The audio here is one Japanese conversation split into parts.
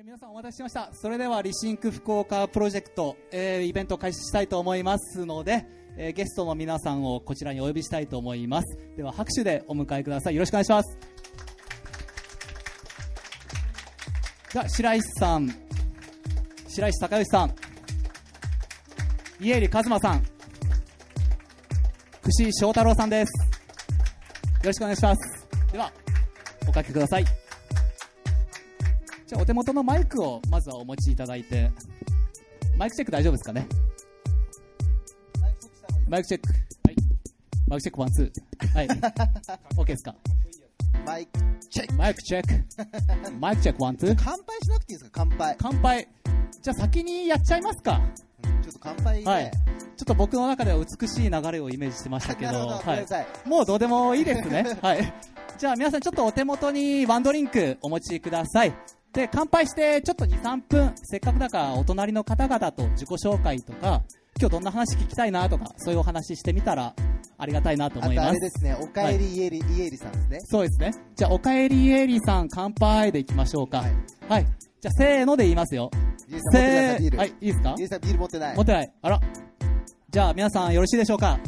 えー皆さんお待たせしました。それではリシンク福岡プロジェクト、えーイベントを開始したいと思いますので、えーゲストの皆さんをこちらにお呼びしたいと思います。では拍手でお迎えください。よろしくお願いします。では白石さん、白石隆義さん、家入一馬さん、串井翔太郎さんです。よろしくお願いします。では、おかけください。じゃあお手元のマイクをまずはお持ちいただいて。マイクチェック大丈夫ですかね？マイクチェックはい。マイクチェック one two。はい。OK ですか？マイクチェック。マイクチェック。マイクチェック one two。乾杯しなくていいですか？乾杯。乾杯。じゃあ先にやっちゃいますか。ちょっと乾杯ね、はい。ちょっと僕の中では美しい流れをイメージしてましたけど。ど。ごめんなさい。もうどうでもいいですね。はい。じゃあ皆さんちょっとお手元にワンドリンクお持ちくださいで乾杯してちょっと23分せっかくだからお隣の方々と自己紹介とか今日どんな話聞きたいなとかそういうお話してみたらありがたいなとあと思います。あれですねおかえりイエリ、イエリさんですね。そうですね。じゃあおかえりエリーさん乾杯でいきましょうか。はい。はい。じゃあせーので言いますよ。せーはいいいですか？イエリさんビール持ってない。持ってない。あら。じゃあ皆さんよろしいでしょうか？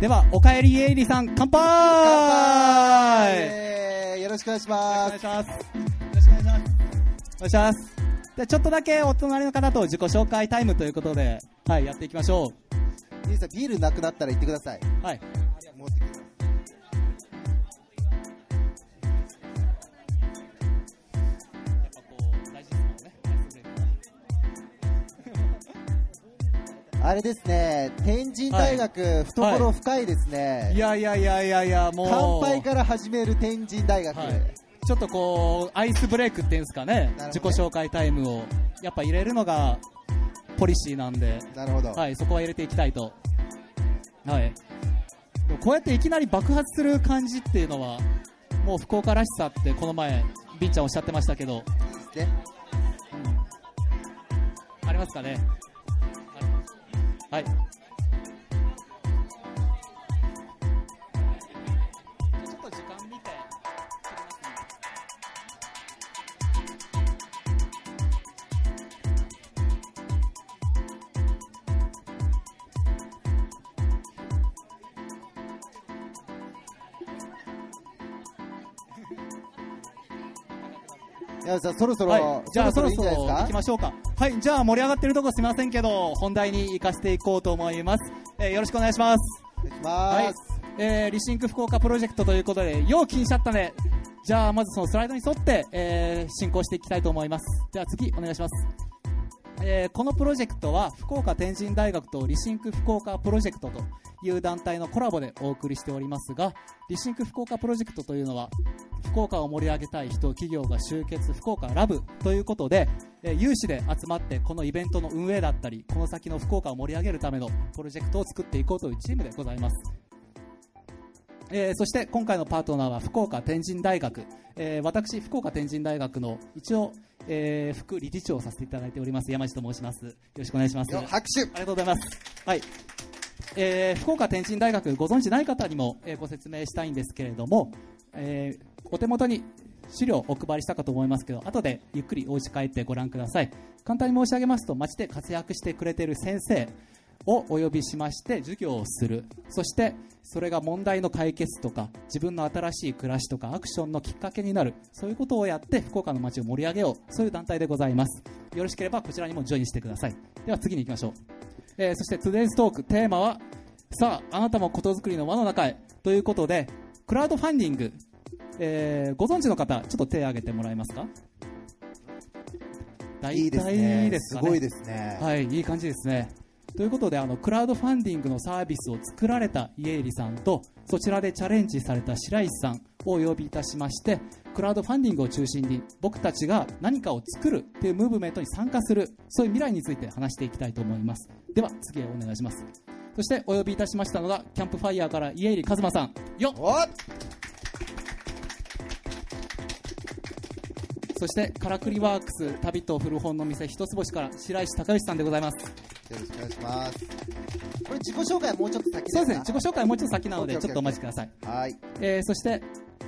では、おかえりエイリさん、乾杯！乾杯！えーよろしくお願いしおますお願いします。じゃあちょっとだけお隣の方と自己紹介タイムということで、はい、やっていきましょイエリさんビールなくなったら言ってくださいうはい。持ってきます。あれですね天神大学、懐深いですね、いやいやいやいやいや、もう。乾杯から始める天神大学、はいちょっとこう、アイスブレイクっていうんですかね、なる自己紹介タイムを、やっぱ入れるのがポリシーなんで、なるほど、はい、そこは入れていきたいと。はい。でもこうやっていきなり爆発する感じっていうのは、もう福岡らしさってこの前、ビンちゃんおっしゃってましたけど、いいですね。ありますかね。はい。いやさんそろそろ、はい、じゃあそろそろ行きましょうか。はい、じゃあ盛り上がってるとこすみませんけど、本題に行かせていこうと思います。えーよろしくお願いします。お願いします、はい、えー Rethink 福岡プロジェクトということで、よう気にしちゃったね。じゃあまずそのスライドに沿って、えー進行していきたいと思います。では次お願いします。えーこのプロジェクトは福岡天神大学と Rethink 福岡プロジェクトという団体のコラボでお送りしておりますがリシンク福岡プロジェクトというのは福岡を盛り上げたい人企業が集結福岡ラブということで、えー有志で集まってこのイベントの運営だったりこの先の福岡を盛り上げるためのプロジェクトを作っていこうというチームでございます。えーそして今回のパートナーは福岡天神大学、えー私福岡天神大学の一応、えー副理事長をさせていただいております山地と申しますよろしくお願いしますよ拍手ありがとうございます。はい。えー福岡天神大学ご存知ない方にも、えーご説明したいんですけれども、えーお手元に資料をお配りしたかと思いますけど、後でゆっくりお家帰ってご覧ください。簡単に申し上げますと、町で活躍してくれている先生をお呼びしまして授業をする。そして、それが問題の解決とか、自分の新しい暮らしとか、アクションのきっかけになる。そういうことをやって、福岡の街を盛り上げよう。そういう団体でございます。よろしければ、こちらにもジョインしてください。では次に行きましょう。えーそして Today's Talk テーマはさああなたもことづくりの輪の中へということでクラウドファンディング、えーご存知の方ちょっと手を挙げてもらえますか？大いいです体ねねすごいですね、はいいい感じですねということであのクラウドファンディングのサービスを作られた家入さんとそちらでチャレンジされた白石さんをお呼びいたしましてクラウドファンディングを中心に僕たちが何かを作るというムーブメントに参加するそういう未来について話していきたいと思います。では次へお願いします。そしてお呼びいたしましたのがキャンプファイヤーから家入一馬さん。よそしてからくりワークス旅と古本の店一つ星から白石隆義さんでございますよろしくお願いします。これ自己紹介はもうちょっと先そうですね。自己紹介もうちょっと先なのでちょっとお待ちください。はい。えーそして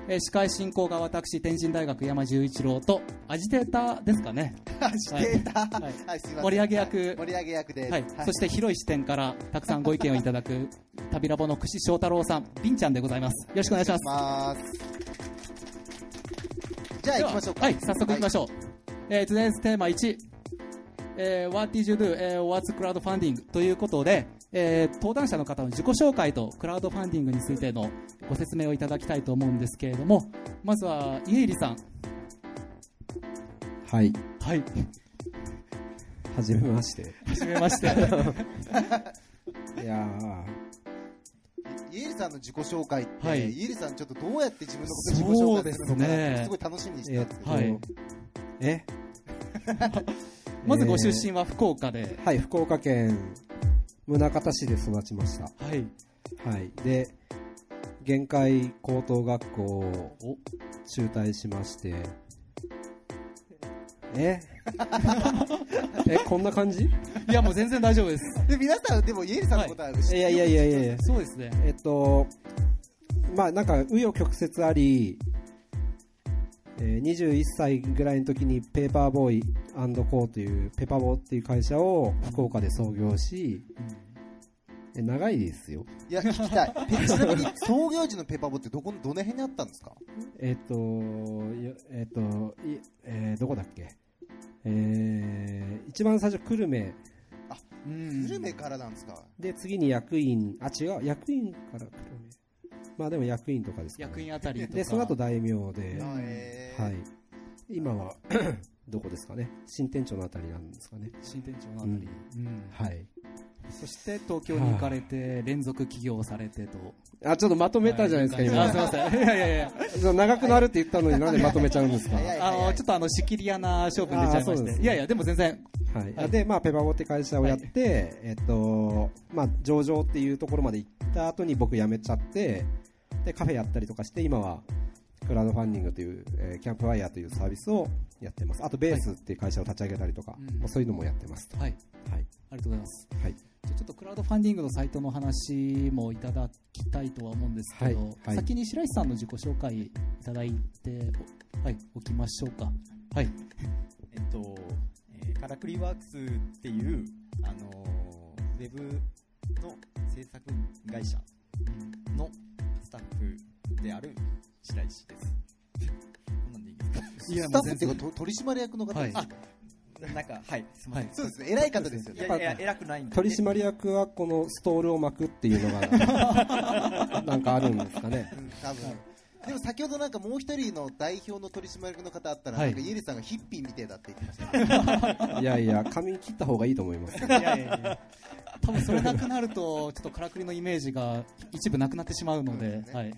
えー司会進行が私天神大学山十一郎とアジテーターですかね。してた。はい。はい、すい。盛り上げ役。はい。盛り上げ役です。はい、そして広い視点からたくさんご意見をいただく 旅ラボの串翔太郎さん、ビンちゃんでございます。よろしくお願いします。じゃあ行きましょうか。はい、早速行きましょう。えー、today's テーマ1、えー What did you do?、えー What's crowdfunding? ということで、えー登壇者の方の自己紹介とクラウドファンディングについてのご説明をいただきたいと思うんですけれども、まずは家入さん。はい、はい、はじめまして。はじめまして。いやイエリさんの自己紹介って、はいイエリさんちょっとどうやって自分のこと自己紹介するのかすねすごい楽しみにしー、てえたんですけど、っと、はいえ？まずご出身は福岡で、はい、福岡県宗像市で育ちました。はい、はい。で、限界高等学校をお中退しまして、え？え、こんな感じ？いやもう全然大丈夫です。で皆さんでもイエリさんのことは知ってるいやいやいやいやいや。そうですね。えっと、まあなんか、紆余曲折あり、えー21歳ぐらいの時にペーパーボーイコーという、ペーパーボーっていう会社を福岡で創業し、え長いですよ。いや聞きたい。ペちなみに創業時のペーパーボーってどこのどの辺にあったんですか？えっと、よえっと、いえーどこだっけ？えー一番最初久留米。うん。久留米からなんですか？で次に役員、あ、違う、役員から久留米。まあでも役員とかですかね、役員あたりとか。で、その後大名で、はい。今は、どこですかね。新店長のあたりなんですかね。新店長のあたり、うん。はい。そして東京に行かれて連続起業されてと。あ、ちょっとまとめたじゃないですか、あ今。すいません。いやいやいや。長くなるって言ったのになんでまとめちゃうんですか？あのちょっとあの仕切り屋な勝負に出ちゃいまして。いやいやでも全然。はい。はい。で、まあ、ペパボって会社をやって、えっと、まあ、上場っていうところまで行った後に僕辞めちゃって、で、カフェやったりとかして、今は、クラウドファンディングという、えーキャンプファイヤーというサービスをやってます。あと、ベースっていう会社を立ち上げたりとか、うんもうそういうのもやってますと。はいはい。ありがとうございますはい。じゃあちょっとクラウドファンディングのサイトの話もいただきたいとは思うんですけど、はいはい先に白石さんの自己紹介いただいてお,、はい、おきましょうかはいえっと、えーカラクリワークスっていう、あのーウェブの制作会社のスタッフである白石です。こんなんでいいですかいやスタッフっていうかと取締役の方です、はい。なんか、はい、すみません。そうです。ね偉い方ですよね。いやいや、偉くないんで。取締役はこのストールを巻くっていうのが、なんかあるんですかね。うん多分でも先ほどなんかもう一人の代表の取締役の方あったら、はい。なんかイエリさんがヒッピーみてえだって言ってましたね いやいや、髪切った方がいいと思います。いやいやいや。多分それなくなるとちょっとからくりのイメージが一部なくなってしまうので、ですね。はい、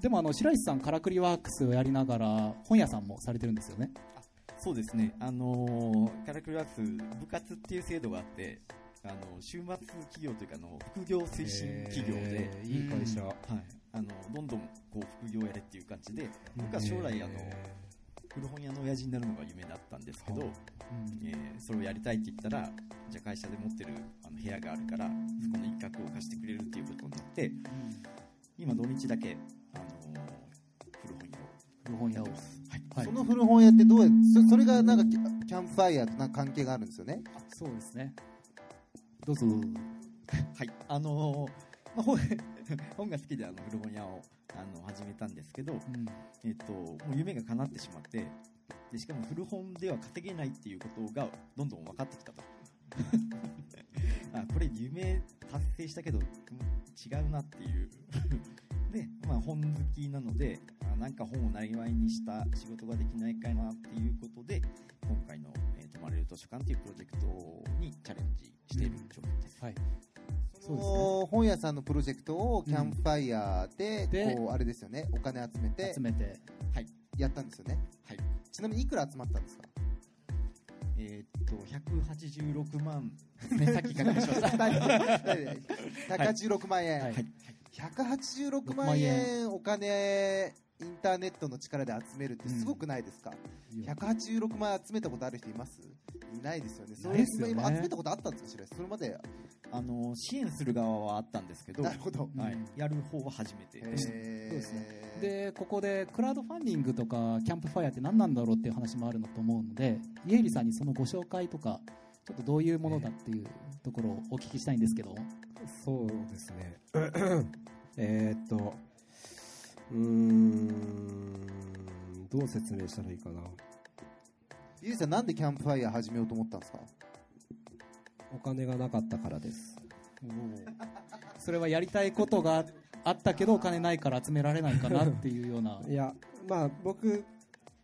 でもあの白石さんからくりワークスをやりながら本屋さんもされてるんですよね。そうですね、あのーカラクリワークス、部活っていう制度があって、あの週末企業というかあの、副業推進企業で、えーいい会社。はい、あのどんどんこう副業やれっていう感じで、僕は将来あの、古本屋の親父になるのが夢だったんですけど、はえーそれをやりたいって言ったら、じゃあ会社で持ってるあの部屋があるから、そこの一角を貸してくれるっていうことになって、今土日だけ、あのー古本屋を。古本屋を。はい。はい。その古本屋ってどうやそそれがなんかキャンプファイヤーとな関係があるんですよね？そうですね。どうぞ。どうぞはい、あのーまあ、本 本が好きであの古本屋をあの始めたんですけど、うん。えっと、もう夢が叶ってしまってでしかも古本では稼げないっていうことがどんどん分かってきたと。あこれ夢達成したけどうん違うなっていう。で、まあ、本好きなのであなんか本をなりわいにした仕事ができないかなっていうことで今回の、えー泊まれる図書館っていうプロジェクトにチャレンジしている状況です、はいその本屋さんのプロジェクトをキャンプファイヤーで、でこうあれですよね。お金集めて集めてはい。やったんですよね。はい。ちなみにいくら集まったんですか？えーっと186万。ねさっき確認しました186万円、はい。186万6万円。お金インターネットの力で集めるってすごくないですか、186万集めたことある人います？いないですよね。それ今集めたことあったんですか白石それまで。あの支援する側はあったんですけど、なるほど。はい。うん。やる方は初めて。でした。そうですね。でここでクラウドファンディングとかキャンプファイヤーって何なんだろうっていう話もあるのと思うので家入さんにそのご紹介とかちょっとどういうものだっていうところをお聞きしたいんですけど。そうですね。えーっと、うーん、どう説明したらいいかな。ゆうさんなんでキャンプファイヤー始めようと思ったんですか？お金がなかったからです。それはやりたいことがあったけどお金ないから集められないかなっていうような いや、まあ僕、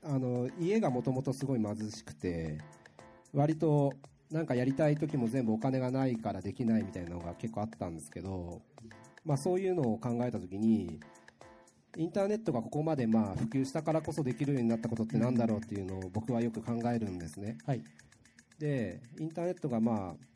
あの、家がもともとすごい貧しくて、割と、なんかやりたい時も全部お金がないからできないみたいなのが結構あったんですけど、まあそういうのを考えた時に、インターネットがここまでまあ普及したからこそできるようになったことってなんだろうっていうのを僕はよく考えるんですね。はい。で、インターネットがまあ、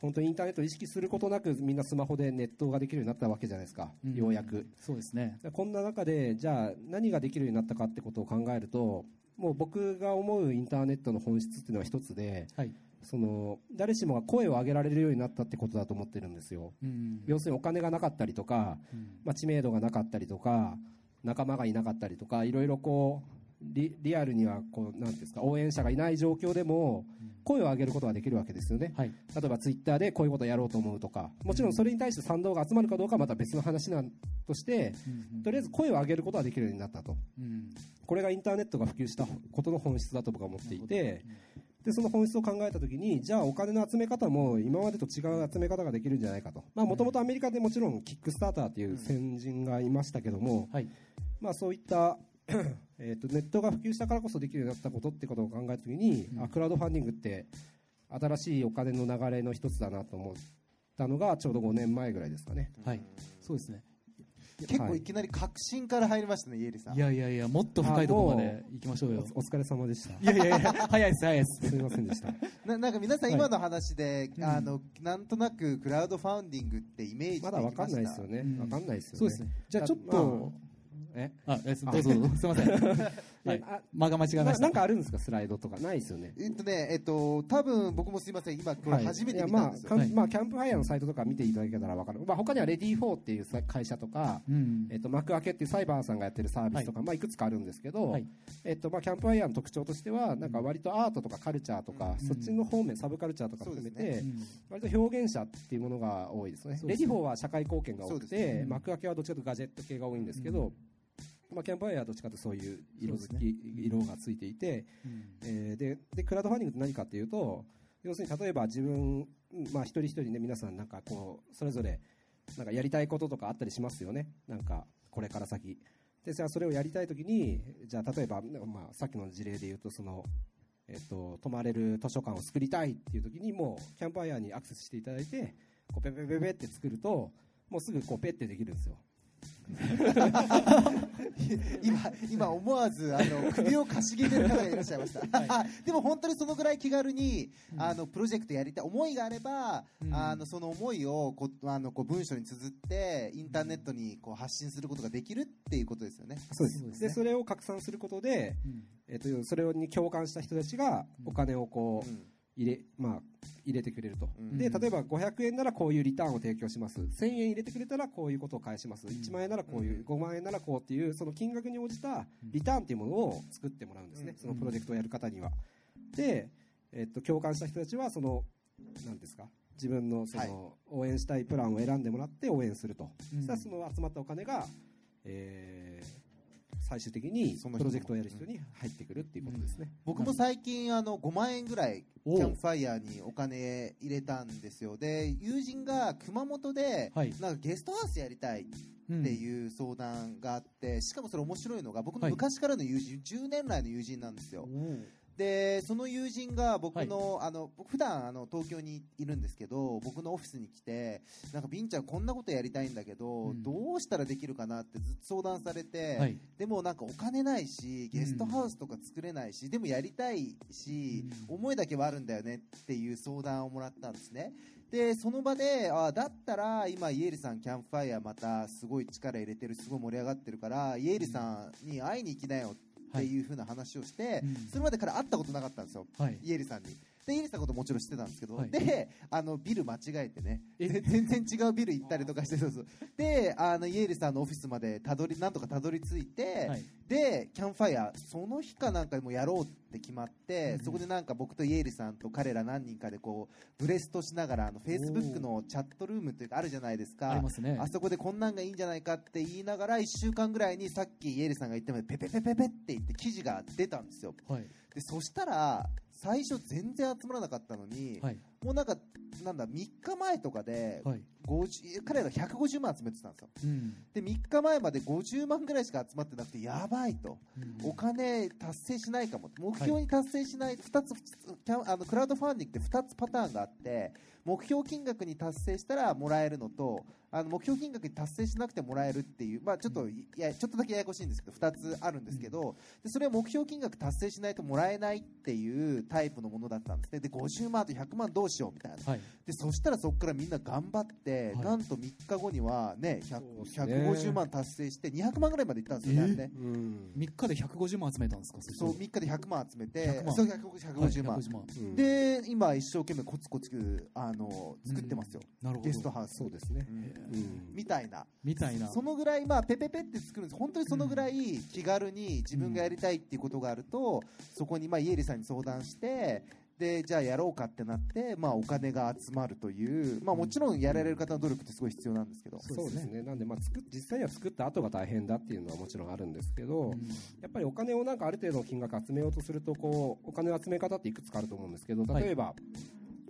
本当にインターネットを意識することなくみんなスマホでネットができるようになったわけじゃないですか、うん。ようやく。そうですね。でこんな中で、じゃあ何ができるようになったかってことを考えると、もう僕が思うインターネットの本質っていうのは一つで、はい。その誰しもが声を上げられるようになったってことだと思ってるんですよ。うん。要するにお金がなかったりとか、うん。まあ、知名度がなかったりとか、仲間がいなかったりとか、いろいろこう、リリアルにはこう、なんですか、応援者がいない状況でも、声を上げることができるわけですよね。はい。例えばツイッターでこういうことをやろうと思うとか、もちろんそれに対して賛同が集まるかどうかはまた別の話なんとして、とりあえず声を上げることができるようになったと。うん。これがインターネットが普及したことの本質だと僕は思っていて、で、その本質を考えたときに、じゃあお金の集め方も今までと違う集め方ができるんじゃないかと。まあもともとアメリカでもちろんキックスターターっていう先人がいましたけども、はい。まあそういった えーとネットが普及したからこそできるようになったことってことを考えたときに、うん。あクラウドファンディングって新しいお金の流れの一つだなと思ったのがちょうど5年前ぐらいですかね。はい。そうですね結構はいいきなり確信から入りましたね、イエリさん。いやいやいやもっと深いところまで行きましょうよおお疲れ様でした。いやいやいや早いです早いですすみませんでした。ななんか皆さんはい今の話で、うんあのなんとなくクラウドファンディングってイメージできまだわかんないですよね。うんわかんないですよね。そうですねじゃあちょっまとえあえどうぞ。どうぞすいません。はい。あ間が間違えました。ななんかあるんですか？スライドとか。ないですよね。えっとね、えっと、多分僕もすいません、今これはい。初めて見たんですよ。はい。まあキャンプファイヤーのサイトとか見ていただけたらわかる。まあ他にはレディー4っていうさ会社とか、うんえっと幕開けっていうサイバーさんがやってるサービスとか、まあいくつかあるんですけど、はい。えっとまあキャンプファイヤーの特徴としてはなんか割とアートとかカルチャーとか、うん。そっちの方面サブカルチャーとか含めそうて、うん。割と表現者っていうものが多いですね。そうですね。レディー4は社会貢献が多くそうですて、ね幕開けはどっちかというとガジェット系が多いんですけど、まあキャンプファイヤーはどっちかというとそういう色づそうき、色がついていて、うん。えーででクラウドファンディングって何かっていうと要するに例えば自分、まあ、一人一人ね皆さんなんかこうそれぞれなんかやりたいこととかあったりしますよね。なんかこれから先。でじゃあそれをやりたいときにじゃあ例えば、まあ、さっきの事例で言うとその、えっと泊まれる図書館を作りたいっていうときにもうキャンプファイヤーにアクセスしていただいてこうペペペペって作るともうすぐこうペってできるんですよ 今、今思わず、あの、首をかしげてる方がいらっしゃいました。でも本当にそのぐらい気軽に、あの、プロジェクトやりたい、思いがあれば、うん。あの、その思いをこう、あの、こう文章に綴って、インターネットにこう発信することができるっていうことですよね。そうです。そうですね。でそれを拡散することで、うん。えっとそれに共感した人たちがお金をこう、うん入れ,、まあ、入れてくれると、うん。で例えば500円ならこういうリターンを提供します。1000円入れてくれたらこういうことを返します、1万円ならこういう、5万円ならこうっていうその金額に応じたリターンっていうものを作ってもらうんですね、うん。そのプロジェクトをやる方には。で、えっと共感した人たちはそのなんですか自分のそはい。の応援したいプランを選んでもらって応援すると、うん。そしたらその集まったお金が、えー最終的にプロジェクトをやる人に入ってくるっていうことですね。僕も最近あの5万円ぐらいキャンプファイヤーにお金入れたんですよ。で友人が熊本ではい。なんかゲストハウスやりたいうんっていう相談があってしかもそれ面白いのが僕のはい。昔からの友人10年来の友人なんですよでその友人が僕の、あの僕普段あの東京にいるんですけど僕のオフィスに来てなんかビンちゃんこんなことやりたいんだけど、うん。どうしたらできるかなってずっと相談されて、はい。でもなんかお金ないしゲストハウスとか作れないし、でもやりたいし、うん。思いだけはあるんだよねっていう相談をもらったんですね。でその場であだったら今家入さんキャンプファイヤーまたすごい力入れてるすごい盛り上がってるから家入さんに会いに行きなよってい。う風な話をして、うん。それまで彼会ったことなかったんですよ。はい。イエリさんに。でイエリさんのこともちろん知ってたんですけど、はい。であのビル間違えてね。全然違うビル行ったりとかしてそうそうであの家入さんのオフィスまでたどりなんとかたどり着いて、はい。でキャンプファイヤーその日かなんかでもやろうって決まって、うん。そこでなんか僕と家入さんと彼ら何人かでこうブレストしながらあのフェイスブックのチャットルームというかあるじゃないですか。ありますね。あそこでこんなんがいいんじゃないかって言いながら1週間ぐらいにさっき家入さんが言ったようにペペペペペって言って記事が出たんですよ。はい。でそしたら最初全然集まらなかったのに、はい。もうなんかなんだ3日前とかではい。50彼ら150万集めてたんですよ。うん。で3日前まで50万ぐらいしか集まってなくてやばいと。うん。お金達成しないかも目標に達成しない2つキャンあのクラウドファンディングって2つパターンがあって目標金額に達成したらもらえるのとあの目標金額に達成しなくてもらえるっていう、まあ、ちょっといやちょっとだけややこしいんですけど2つあるんですけどでそれは目標金額達成しないともらえないっていうタイプのものだったんですね。で50万と100万どうしようみたいな。はい。でそしたらそこからみんな頑張って、はい。なんと3日後にはね100そうですね。150万達成して200万ぐらいまでいったんですよねあれね。うん。3日で150万集めたんですかそう3日で100万集めて100万。そう150万、はい150万。うん。で今一生懸命コツコツあの作ってますよ、なるほど。ゲストハウス。そうですね。うん。うん。みたいな。みたいな。そのぐらいまあペペペって作るんです。本当にそのぐらい気軽に自分がやりたいっていうことがあると、そこにまあイエリさんに相談してでじゃあやろうかってなって、まあ、お金が集まるという、まあ、もちろんやられる方の努力ってすごい必要なんですけど、そうですね。なんでまあ作っ実際には作った後が大変だっていうのはもちろんあるんですけど、うん。やっぱりお金をなんかある程度の金額集めようとするとこうお金の集め方っていくつかあると思うんですけど例えば、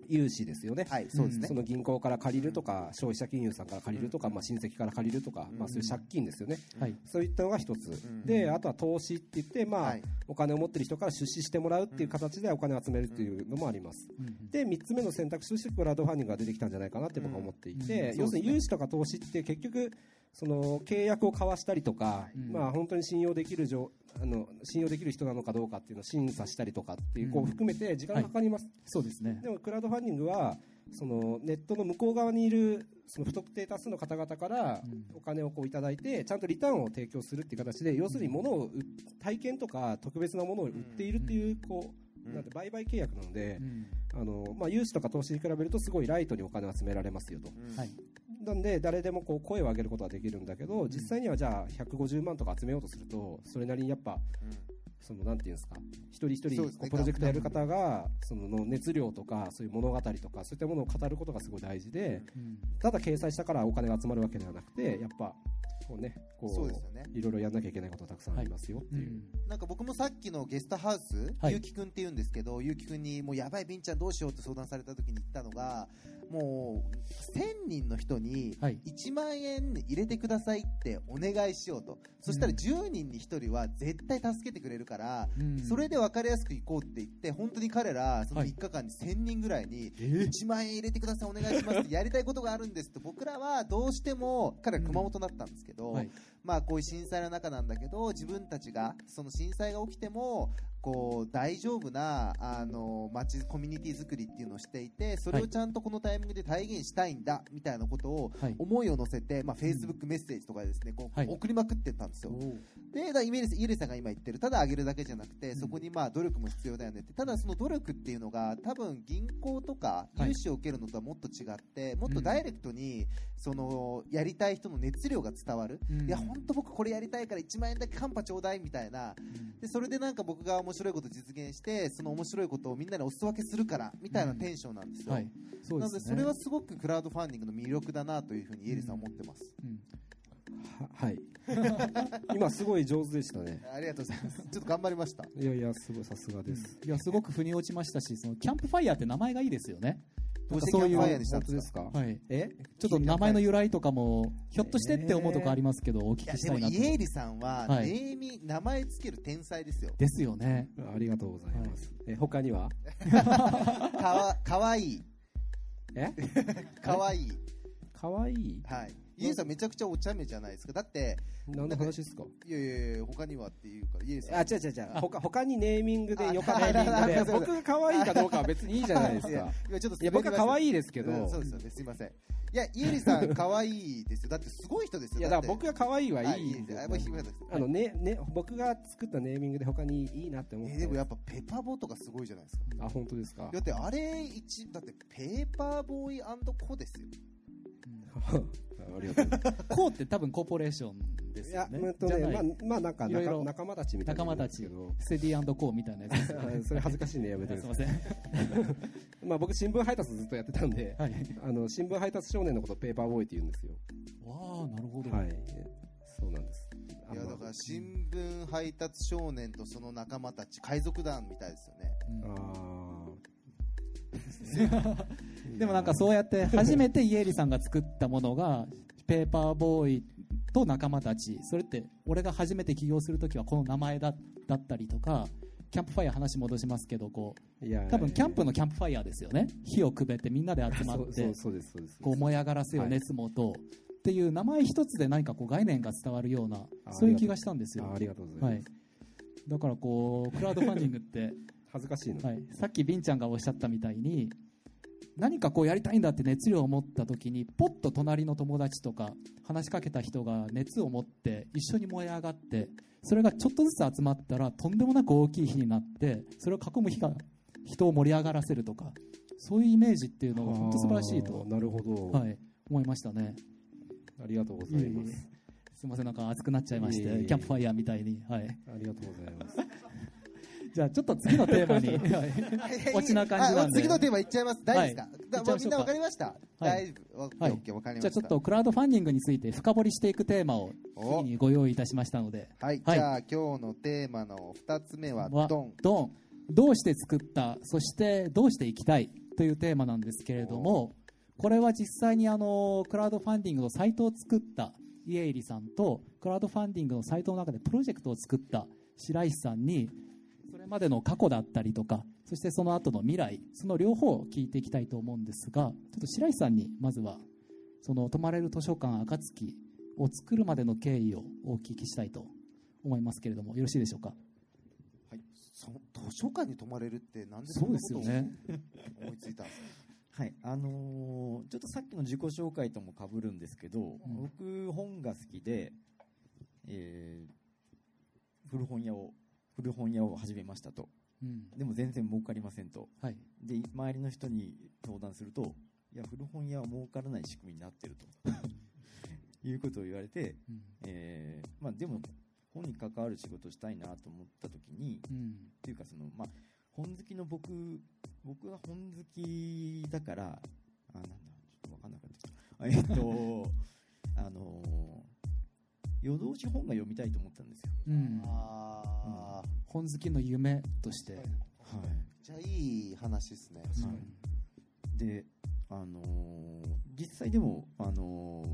融資ですよね、はいそうですね、その銀行から借りるとか消費者金融さんから借りるとか、まあ、親戚から借りるとか、まあ、そういう借金ですよね、はい。そういったのが一つ、ん。であとは投資って言って、まあはい。お金を持ってる人から出資してもらうっていう形でお金を集めるっていうのもあります、うん。で3つ目の選択肢としてクラウドファンディングが出てきたんじゃないかなって僕は思っていて、うん。要するに融資とか投資って結局その契約を交わしたりとか、うん。まあ、本当に信用できる上あの信用できる人なのかどうかっていうのを審査したりとかっていう,、こううん含めて時間がかかります、そうですね。でもクラウドファンディングはそのネットの向こう側にいるその不特定多数の方々からうん。お金をこういただいてちゃんとリターンを提供するっていう形で要するに物を売体験とか特別なものを売っているっていうこうなんて売買契約なのでうん。あのまあ融資とか投資に比べるとすごいライトにお金を集められますよと。うん。はいなんで誰でもこう声を上げることはできるんだけど実際にはじゃあ150万とか集めようとするとそれなりにやっぱそのなんていうんですか一人一人プロジェクトやる方がその熱量とかそういう物語とかそういったものを語ることがすごい大事でうん。ただ掲載したからお金が集まるわけではなくてやっぱこうねこそういろいろやんなきゃいけないことたくさんありますよっていう、なんか僕もさっきのゲストハウス、はい。ゆうきくんって言うんですけど、ゆうきくんにもうやばい、ビンちゃんどうしようって相談された時に言ったのが、もう1000人の人にはい。1万円入れてくださいってお願いしようと、そしたら10人に1人は絶対助けてくれるから、うん。それで分かりやすくいこうって言って、本当に彼ら、そのはい。3日間に1000人ぐらいに、えー？1万円入れてください、お願いしますって、やりたいことがあるんですって、僕らはどうしても、彼は熊本だったんですけど、はい。まあこういう震災の中なんだけど自分たちがその震災が起きてもこう大丈夫なあの街コミュニティ作りっていうのをしていてそれをちゃんとこのタイミングで体現したいんだみたいなことをはい。思いを乗せて、まあ、Facebook メッセージとかでですねこうはい。送りまくってたんですよ。で、イメージイエレさんが今言ってる、ただ上げるだけじゃなくて、そこにまあ努力も必要だよねって、ただその努力っていうのが、多分銀行とかはい。融資を受けるのとはもっと違って、もっとダイレクトに、その、やりたい人の熱量が伝わる。うん。いや、本当僕これやりたいから1万円だけカンパちょうだいみたいな。で、それでなんか僕が面白いこと実現して、その面白いことをみんなにお裾分けするから、みたいなテンションなんですよ。はい。そうなので、それはすごくクラウドファンディングの魅力だなというふうにイエレさんは思ってます。うん。ははい。今すごい上手でしたね。ありがとうございます。ちょっと頑張りました。いやいやすごいさすがです、いやすごく腑に落ちましたしそのキャンプファイヤーって名前がいいですよねどうしてそういうキャンプファイヤーにしたん本当ですか？かはい。え？ちょっと名前の由来とかも、ひょっとしてって思うとこありますけど、お聞きしたいなと。でもイエーリさんははい。ネーミ名前つける天才ですよ。ですよね。ありがとうございます。え、他には？かわ かわいい。え？かわいい。かわいい。はいイエリさんめちゃくちゃお茶目じゃないですか。だって何の話ですか？いやいやいや他にはっていうからイエリさん。あ、違う違う違う。他、他にネーミングでよかあネーミングで、あ僕が可愛いかどうかは別にいいじゃないですいやちょっといや、僕は可愛いいですけど、そうですよねす。いません。いやイエリさん可愛いですよ。だってすごい人ですよ。いや、だから僕がが可愛いはいいあのね、ね、僕が作ったネーミングで他にいいなって思って。えでもやっぱペパボとかすごいじゃないですか。あ、本当ですか？だってあれ一だってペーパーボーイコですよ ありがとうございます。こうって多分コーポレーションですいやよ、ね。うんとね、まあ、まあ、なんかいろいろ仲、仲間たちみたいなもんですけど。ステディコーみたいなやつ。それ恥ずかしいね、やめてすくださ いません。い。まあ、僕、新聞配達ずっとやってたんで、はい。あの、新聞配達少年のことペーパーボーイって言うんですよ。わあ、なるほど。はい。そうなんです。いやだから新聞配達少年とその仲間たち海賊団みたいですよねうんあー でもなんかそうやって初めてイエリさんが作ったものがペーパーボーイと仲間たちそれって俺が初めて起業するときはこの名前だだったりとかキャンプファイヤー話戻しますけどこう多分キャンプのキャンプファイヤーですよね。火をくべてみんなで集まってこう燃え上がらせよ熱もと。っていう名前一つで何かこう概念が伝わるようなあそういう気がしたんですよ。あありがとうござはいいます、だからこうクラウドファンディングって恥ずかしいの、はい、さっきビンちゃんがおっしゃったみたいに何かこうやりたいんだって熱量を持った時にポッと隣の友達とか話しかけた人が熱を持って一緒に燃え上がってそれがちょっとずつ集まったらとんでもなく大きい火になってそれを囲む火が人を盛り上がらせるとかそういうイメージっていうのが本当素晴らしいとなるほど、はい、思いましたね。ありがとうございます。すいませんなんか熱くなっちゃいましてキャンプファイヤーみたいに、はい、ありがとうございますじゃあちょっと次のテーマに、はい。落ちな感じなんで。あ次のテーマいっちゃいます。大丈夫ですか、はいかみんなわかりました、大丈夫？はい。オッケーわかりました。じゃあちょっとクラウドファンディングについて深掘りしていくテーマをお。次にご用意いたしましたので。はい、はい。じゃあ今日のテーマの2つ目ははドン。ドン。どうして作った？そしてどうしていきたい？というテーマなんですけれどもこれは実際にあのクラウドファンディングのサイトを作ったイエイリさんとクラウドファンディングのサイトの中でプロジェクトを作った白石さんにそれまでの過去だったりとかそしてその後の未来その両方を聞いていきたいと思うんですがちょっと白石さんにまずはその泊まれる図書館暁を作るまでの経緯をお聞きしたいと思いますけれどもよろしいでしょうか？そ図書館に泊まれるってなんでそんなことを思いついた。んですかはい、あのーちょっとさっきの自己紹介ともかぶるんですけど、僕、本が好きで、えー古本屋を、古本屋を始めましたと。うんでも全然儲かりませんと。はいで、周りの人に相談すると、いや、古本屋は儲からない仕組みになってると。いうことを言われて、うんえーまあでも、本に関わる仕事したいなと思った時に、うんっていうかその、まあ、本好きの僕、僕が本好きだから、あ、なんだ、ちょっとわかんなくなった。えっと、あのー、夜通し本が読みたいと思ったんですよ。うん。あー。本好きの夢として、はい。めっちゃいい話ですね。はい。で、あのー実際でも、あの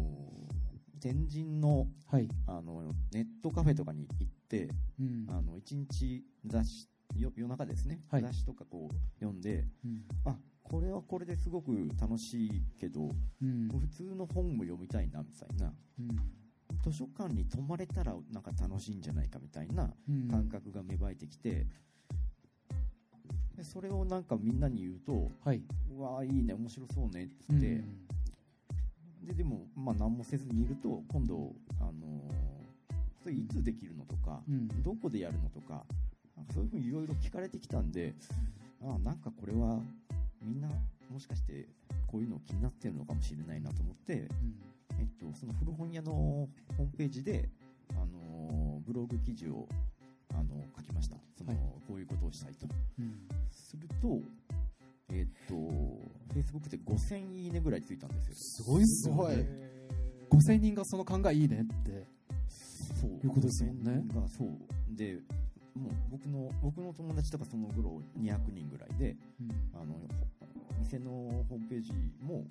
ー天神の、はい、あの、ネットカフェとかに行って、うん。あの、一日雑誌、よ夜中ですね、はい。雑誌とかこう読んで、うん。あこれはこれですごく楽しいけど、うん。普通の本も読みたいなみたいな。うん図書館に泊まれたらなんか楽しいんじゃないかみたいなうん。感覚が芽生えてきて、でそれをなんかみんなに言うとはい。うわーいいね面白そうねっって、ででも、まあ、何もせずにいると今度、あのーそれいつできるのとか、うん。どこでやるのとかなんかそういうふうにいろいろ聞かれてきたんであなんかこれはみんなもしかしてこういうの気になってるのかもしれないなと思って、えっと、その古本屋のホームページで、あのーブログ記事を、あの書きました。その、はい。こういうことをしたいと。うん。するとえっと Facebook で5000いいねぐらいついたんですよ。すごいっすごいね5000人がその考えいいねって。そう。いうことですもんね。5000人がそう。でもう僕の僕の友達とかその頃200人ぐらいでうん。あの店のホームページも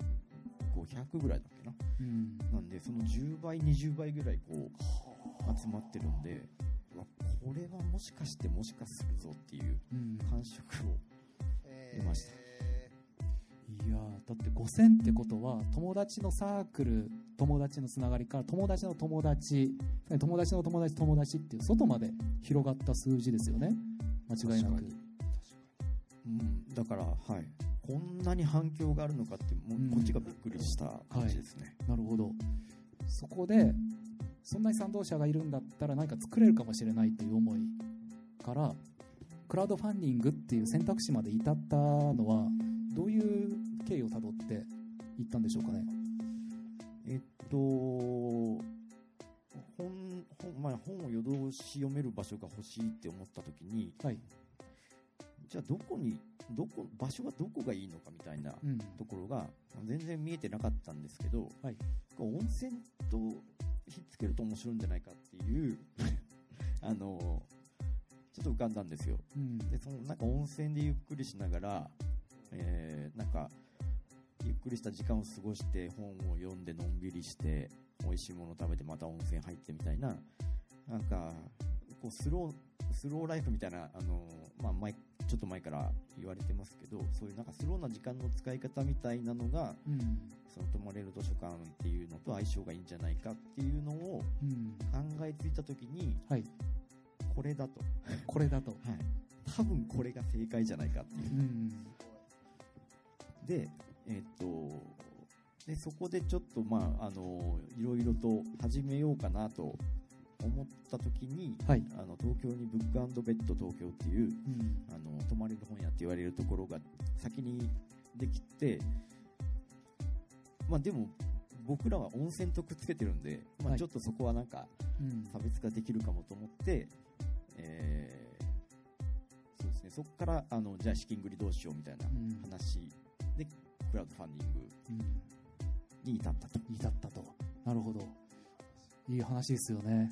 500ぐらいだっけな。うん。なんでその10倍20倍ぐらいこう集まってるんで、まあこれはもしかしてもしかするぞっていううん。感触を出ました。いやーだって5000ってことは友達のサークル友達のつながりから友達の友達友達の友達友達っていう外まで広がった数字ですよね。間違いなく。うん、だから、はい、こんなに反響があるのかってもうこっちがびっくりした感じですね、なるほど。そこでそんなに賛同者がいるんだったら何か作れるかもしれないという思いからクラウドファンディングっていう選択肢まで至ったのはどういう経緯をたどっていったんでしょうかね。えっと本本,、まあ、本を夜通し読める場所が欲しいって思った時にはい、じゃあどこにどこ場所はどこがいいのかみたいなうん、ところが全然見えてなかったんですけど、はい。温泉とひっつけると面白いんじゃないかっていう あのちょっと浮かんだんですよ。うん。でそのなんか温泉でゆっくりしながら、えーなんかゆっくりした時間を過ごして本を読んでのんびりして美味しいもの食べてまた温泉入ってみたいななんかこうスロースローライフみたいなあの、まあ、前ちょっと前から言われてますけどそういうなんかスローな時間の使い方みたいなのがうん。その泊まれる図書館っていうのと相性がいいんじゃないかっていうのをうん。考えついた時にはい。これだと、これだと、はい、多分これが正解じゃないかっていう。うんで、えっとでそこでちょっと、まあ、あのいろいろと始めようかなと思った時に、はい。あの東京にブックベッド東京っていううん。あの泊まれる本屋って言われるところが先にできて、まあ、でも僕らは温泉とくっつけてるんで、まあ、はい。ちょっとそこはなんかうん。差別化できるかもと思って、えーそうですね、そこからあのじゃあ資金繰りどうしようみたいなうん。話でクラウドファンディングうん。に至ったと。至ったと。なるほどいい話ですよね。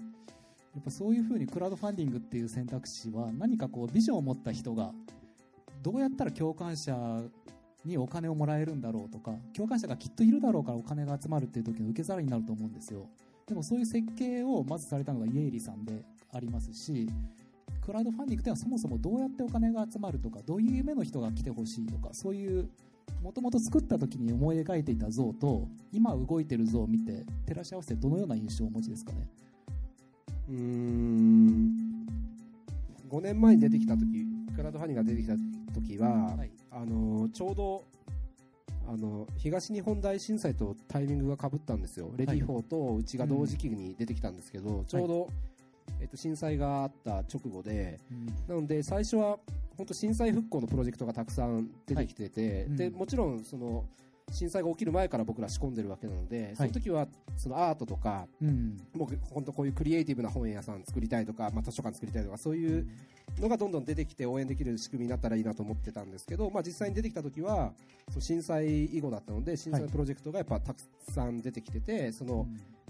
やっぱそういうふうにクラウドファンディングっていう選択肢は何かこうビジョンを持った人がどうやったら共感者にお金をもらえるんだろうとか共感者がきっといるだろうからお金が集まるっていう時の受け皿になると思うんですよ。でもそういう設計をまずされたのがイエイリさんでありますしクラウドファンディングっていうのはそもそもどうやってお金が集まるとかどういう夢の人が来てほしいとかそういうもともと作った時に思い描いていた像と今動いてる像を見て照らし合わせてどのような印象をお持ちですかね？うーん。5年前に出てきた時クラウドファンディングが出てきた時は、はい。あのちょうどあの東日本大震災とタイミングがかぶったんですよ、 READYFOR とうちが同時期に出てきたんですけど、ちょうど、えっと、震災があった直後で、なので最初は本当震災復興のプロジェクトがたくさん出てきてて、うん。でもちろんその震災が起きる前から僕ら仕込んでるわけなので、そはい。の時はそのアートとかうん。僕本当こういうクリエイティブな本屋さん作りたいとか、まあ、図書館作りたいとかそういうのがどんどん出てきて応援できる仕組みになったらいいなと思ってたんですけど、まあ、実際に出てきた時はその震災以後だったので震災のプロジェクトがやっぱたくさん出てきててその、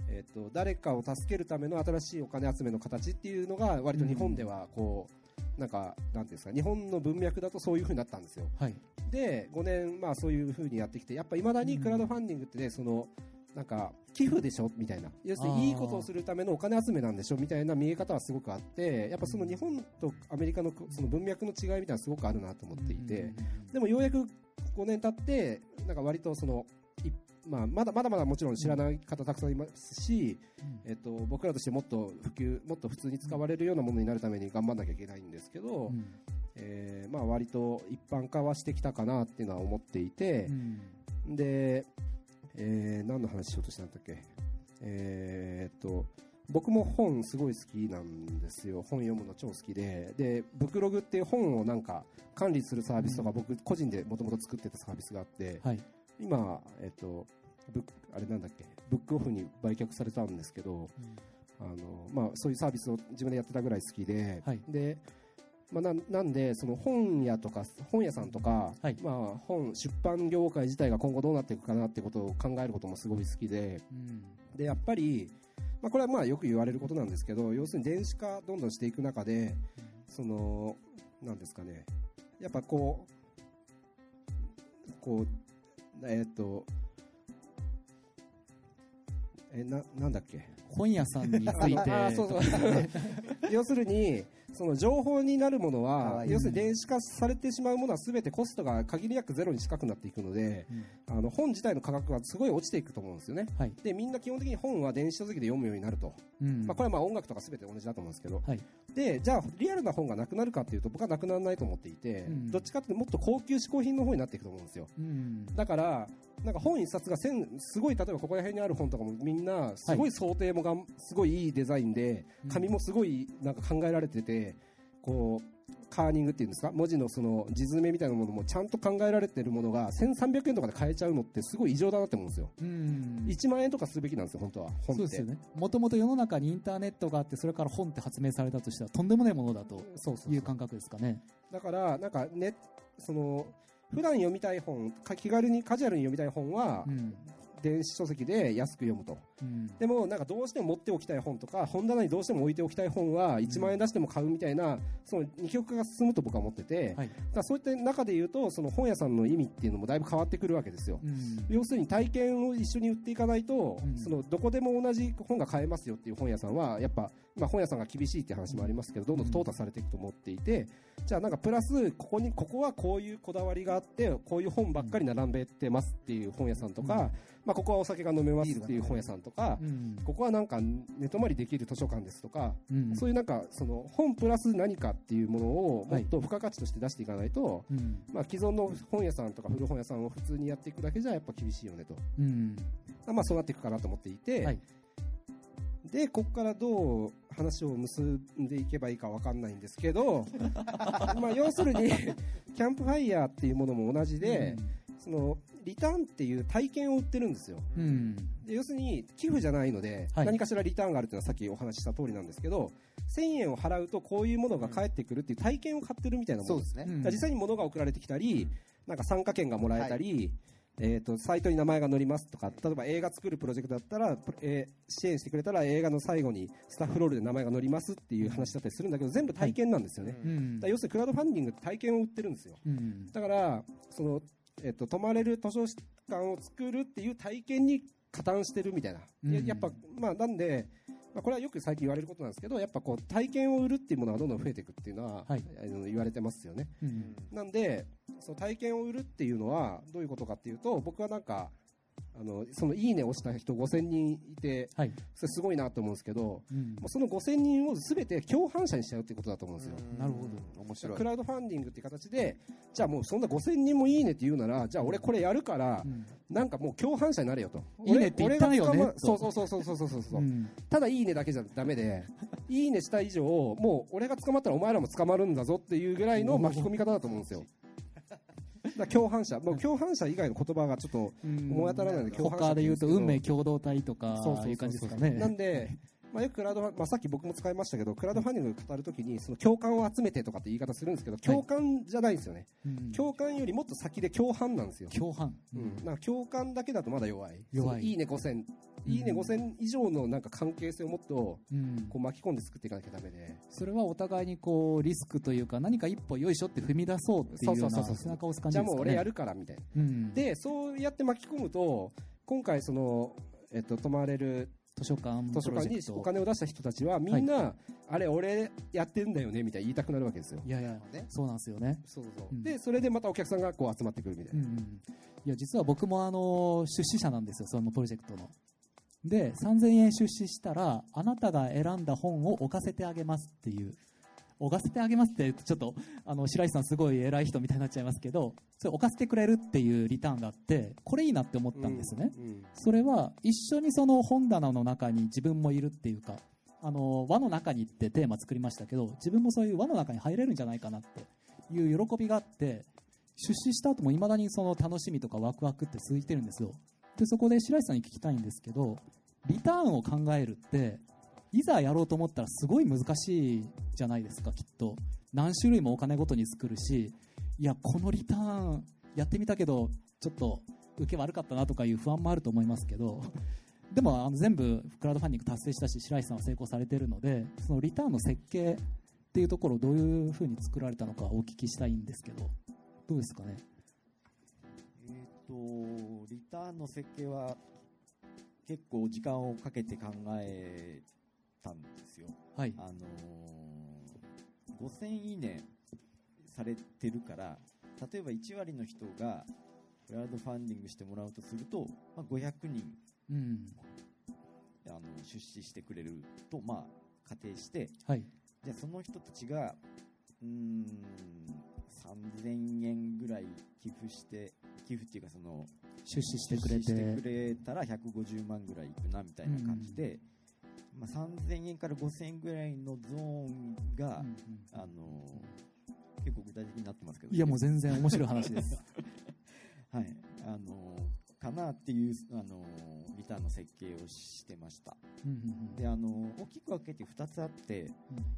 えっと誰かを助けるための新しいお金集めの形っていうのが割と日本ではこうなんかなんていうんですか日本の文脈だとそういう風になったんですよ。はい。で5年、まあ、そういう風にやってきてやっぱいまだにクラウドファンディングってねそのなんか寄付でしょみたいな。要するにいいことをするためのお金集めなんでしょみたいな見え方はすごくあってやっぱその日本とアメリカのその文脈の違いみたいなのはすごくあるなと思っていてでもようやく5年経ってなんか割とそのいまあ、まだまだまだもちろん知らない方たくさんいますし、えっと、僕らとしてもっと普及もっと普通に使われるようなものになるために頑張らなきゃいけないんですけど、うん。えーまあ、割と一般化はしてきたかなっていうのは思っていてう、ん。で、えー何の話しようとしたんだっけ、えーっと僕も本すごい好きなんですよ。本読むの超好きで。でブクログっていう本をなんか管理するサービスとか、うん。僕個人でもともと作ってたサービスがあってはい今、えっとブックあれなんだっけブックオフに売却されたんですけどあの、まあ、そういうサービスを自分でやってたぐらい好きで、はい。でまあ、なんなんでその本屋とか本屋さんとか、はい。まあ、本出版業界自体が今後どうなっていくかなってことを考えることもすごい好きでうん。でやっぱり、まあ、これはまあよく言われることなんですけど要するに電子化どんどんしていく中でそのなんですかねやっぱこうこうえっ、とえななんだっけ？本屋さんについて 要するにその情報になるものかは要するに電子化されてしまうものは全てコストが限りなくゼロに近くなっていくので、あの本自体の価格はすごい落ちていくと思うんですよね。はい。でみんな基本的に本は電子書籍で読むようになると、うん。まあ、これはまあ音楽とか全て同じだと思うんですけど、はい。でじゃあリアルな本がなくなるかっていうと僕はなくならないと思っていて、うん。どっちかっていうともっと高級嗜好品の方になっていくと思うんですよ。うん。だからなんか本一冊が千すごい例えばここら辺にある本とかもみんなすごい想定もがん、すごいいいデザインでうん紙もすごいなんか考えられててこうカーニングっていうんですか？文字のその字詰めみたいなものもちゃんと考えられてるものが1300円とかで買えちゃうのってすごい異常だなって思うんですよ。うん。1万円とかするべきなんですよ本当は。本そうですよね。もともと世の中にインターネットがあってそれから本って発明されたとしたらとんでもないものだとそうそう。いう感覚ですかね。だからなんかねその普段読みたい本か気軽にカジュアルに読みたい本はうん電子書籍で安く読むと。うん。でもなんかどうしても持っておきたい本とか本棚にどうしても置いておきたい本は1万円出しても買うみたいなその二極化が進むと僕は思ってて、はい。だそういった中で言うとその本屋さんの意味っていうのもだいぶ変わってくるわけですよ。うん。要するに体験を一緒に売っていかないと、うん。そのどこでも同じ本が買えますよっていう本屋さんはやっぱ、まあ、本屋さんが厳しいっていう話もありますけどどんどん淘汰されていくと思っていて、じゃあなんかプラスここにここはこういうこだわりがあってこういう本ばっかり並べてますっていう本屋さんとか、うん。まあ、ここはお酒が飲めますっていう本屋さんとか、うんここはなんか寝泊まりできる図書館ですとか、うん。そういうなんかその本プラス何かっていうものをもはいっと付加価値として出していかないと、うん。まあ、既存の本屋さんとか古本屋さんを普通にやっていくだけじゃやっぱ厳しいよねと、うん。まあ、そうなっていくかなと思っていて、はいでここからどう話を結んでいけばいいか分かんないんですけど まあ要するにキャンプファイヤーっていうものも同じで、そのリターンっていう体験を売ってるんですよ。うん。で要するに寄付じゃないので、はい。何かしらリターンがあるというのはさっきお話しした通りなんですけど1000円を払うとこういうものが返ってくるっていう体験を買ってるみたいなものそうですね、実際に物が送られてきたり、なんか参加券がもらえたり、えー、とサイトに名前が載りますとか例えば映画作るプロジェクトだったら、えー支援してくれたら映画の最後にスタッフロールで名前が載りますっていう話だったりするんだけど全部体験なんですよね、うんうん。だから要するにクラウドファンディングって体験を売ってるんですよ。うん。だからその、えっと泊まれる図書館を作るっていう体験に加担してるみたいな、うん。ややっぱまあなんで、まあ、これはよく最近言われることなんですけどやっぱこう体験を売るっていうものがどんどん増えていくっていうのは、はい。あの言われてますよね。うん。なんでその体験を売るっていうのはどういうことかっていうと僕はなんかあのそのいいねをした人5000人いてはい。それすごいなと思うんですけどうん。もうその5000人を全て共犯者にしちゃうっていうことだと思うんですよ、うん。なるほど。面白い。クラウドファンディングっていう形でじゃあもうそんな5000人もいいねって言うならじゃあ俺これやるから、うん。なんかもう共犯者になれよと。いいねって言ったよね。そう。そうそうそうそうそうそう、うんただいいねだけじゃダメでいいねした以上もう俺が捕まったらお前らも捕まるんだぞっていうぐらいの巻き込み方だと思うんですよだ共犯者もう共犯者以外の言葉がちょっとうん思い当たらないので共犯者他で言うと運命日共同体とかそういう感じですかね。なんで、まあ、よくクラウドまあ、さっき僕も使いましたけどクラウドファンディング語るときにその共感を集めてとかって言い方するんですけど共感じゃないんですよね、うん。共感よりもっと先で共犯なんですよ。共犯。うん、なんか共感だけだとまだ弱い。弱い。いいね5000、いいね5000以上のなんか関係性をもっとうん。こう巻き込んで作っていかなきゃダメで。それはお互いにこうリスクというか何か一歩よいしょって踏み出そうっていうようなそうそうそうそう背中を押す感じじですかね。ゃあもう俺やるからみたいな。うん。で、そうやって巻き込むと、今回その、えっと、泊まれる図書館図書館にお金を出した人たちはみんな、あれ俺やってんだよねみたいに言いたくなるわけですよ。いやいやね。そうなんですよね。そうそう。そううん。で、それでまたお客さんがこう集まってくるみたいな。うんいや実は僕もあの出資者なんですよそのプロジェクトの。で3000円出資したらあなたが選んだ本を置かせてあげますっていう置かせてあげますってちょっとあの白石さんすごい偉い人みたいになっちゃいますけどそれ置かせてくれるっていうリターンがあってこれいいなって思ったんですね、うんうん。それは一緒にその本棚の中に自分もいるっていうかあの輪の中にってテーマ作りましたけど自分もそういう輪の中に入れるんじゃないかなっていう喜びがあって出資した後もいまだにその楽しみとかワクワクって続いてるんですよ。でそこで白石さんに聞きたいんですけどリターンを考えるっていざやろうと思ったらすごい難しいじゃないですかきっと。何種類もお金ごとに作るしいやこのリターンやってみたけどちょっと受け悪かったなとかいう不安もあると思いますけどでもあの全部クラウドファンディング達成したし白石さんは成功されているのでそのリターンの設計っていうところをどういうふうに作られたのかお聞きしたいんですけどどうですかね？えターンの設計は結構時間をかけて考えたんですよ。はい。あのー5000いいねされてるから、例えば1割の人がクラウドファンディングしてもらうとすると、まあ、500人うん。あの出資してくれると、まあ、仮定して、はい。じゃあその人たちが、うーん、3000円ぐらい寄付して、寄付っていうかその、出資してくれてくれたら150万ぐらいいくなみたいな感じで、まあ、3000円から5000円ぐらいのゾーンが、うんあの結構具体的になってますけど、いや、もう全然面白い話です。はい、あのかなっていう、あのリターンの設計をしてました。うんうんで、あの大きく分けて2つあって、うん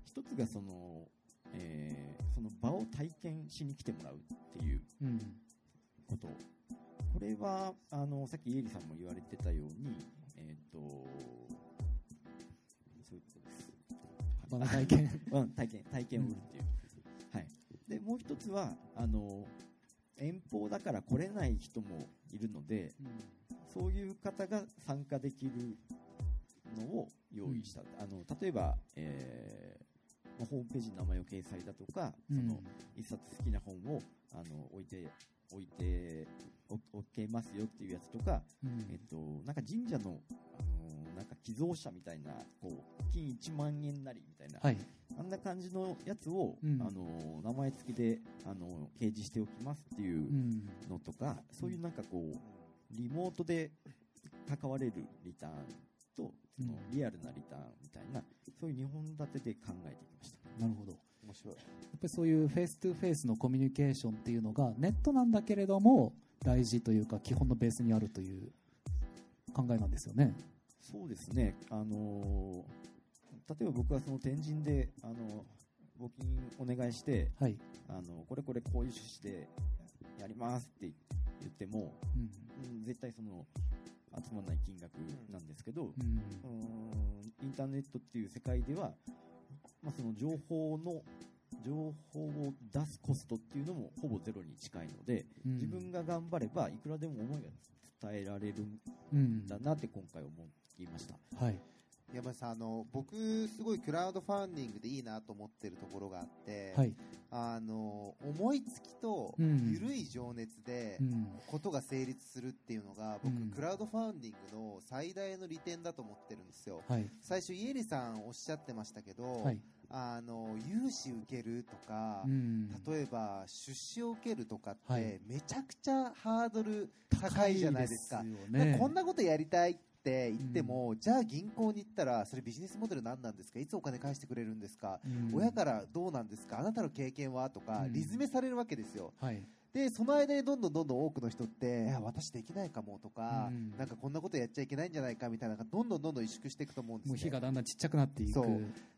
1つがその、えーその場を体験しに来てもらうっていううん。こと。これは、あの、さっきイエリさんも言われてたように、えっ、と、場の体験。うん、体験、体験を売るっていう。はい。で、もう一つは、あの、遠方だから来れない人もいるので、そういう方が参加できるのを用意した。あの、例えば、えーまあホームページに名前を掲載だとか、その、一冊好きな本を、あの、置いて、置いてお、置けますよっていうやつとか、うんえっと、なんか神社の、あのなんか寄贈者みたいな、こう、金1万円なりみたいな、はい。あんな感じのやつを、うんあの、名前付きで、あの、掲示しておきますっていううんのとか、そういうなんかこう、リモートで関われるリターンと、そのうんリアルなリターンみたいな、そういう2本立てで考えてきました。なるほど。面白い。やっぱりそういう face to face のコミュニケーションっていうのがネットなんだけれども大事というか基本のベースにあるという考えなんですよね。そうですね、あの例えば僕はその天神で、あの募金お願いして、はい。あのこれこれこういう趣旨でやりますって言っても、うん。うん絶対その集まらない金額なんですけど、うん。インターネットっていう世界では、まあ、その情報の情報を出すコストっていうのもほぼゼロに近いので、うん自分が頑張ればいくらでも思いが伝えられるんうん。だなって今回思いました。はい。山田さん、あの、僕、すごいクラウドファンディングでいいなと思ってるところがあって、はい。あの、思いつきと、うん緩い情熱でう、ん。ことが成立するっていうのが、僕、うんクラウドファンディングの最大の利点だと思ってるんですよ。はい。最初、イエリさんおっしゃってましたけど、はい。あの、融資受けるとか、うん。例えば出資を受けるとかって、はいめちゃくちゃハードル高いじゃないですか。すねかこんなことやりたいって言っても、じゃあ銀行に行ったら、それビジネスモデル何なんですか？いつお金返してくれるんですか、うん。親からどうなんですか？あなたの経験は？とか、うん。リズメされるわけですよ。はい。で、その間にどんどんどんどん多くの人って、いや私できないかもとか、うん。なんかこんなことやっちゃいけないんじゃないかみたいなのがどんどんどんどん萎縮していくと思うんですね。もう火がだんだんちっちゃくなっていく。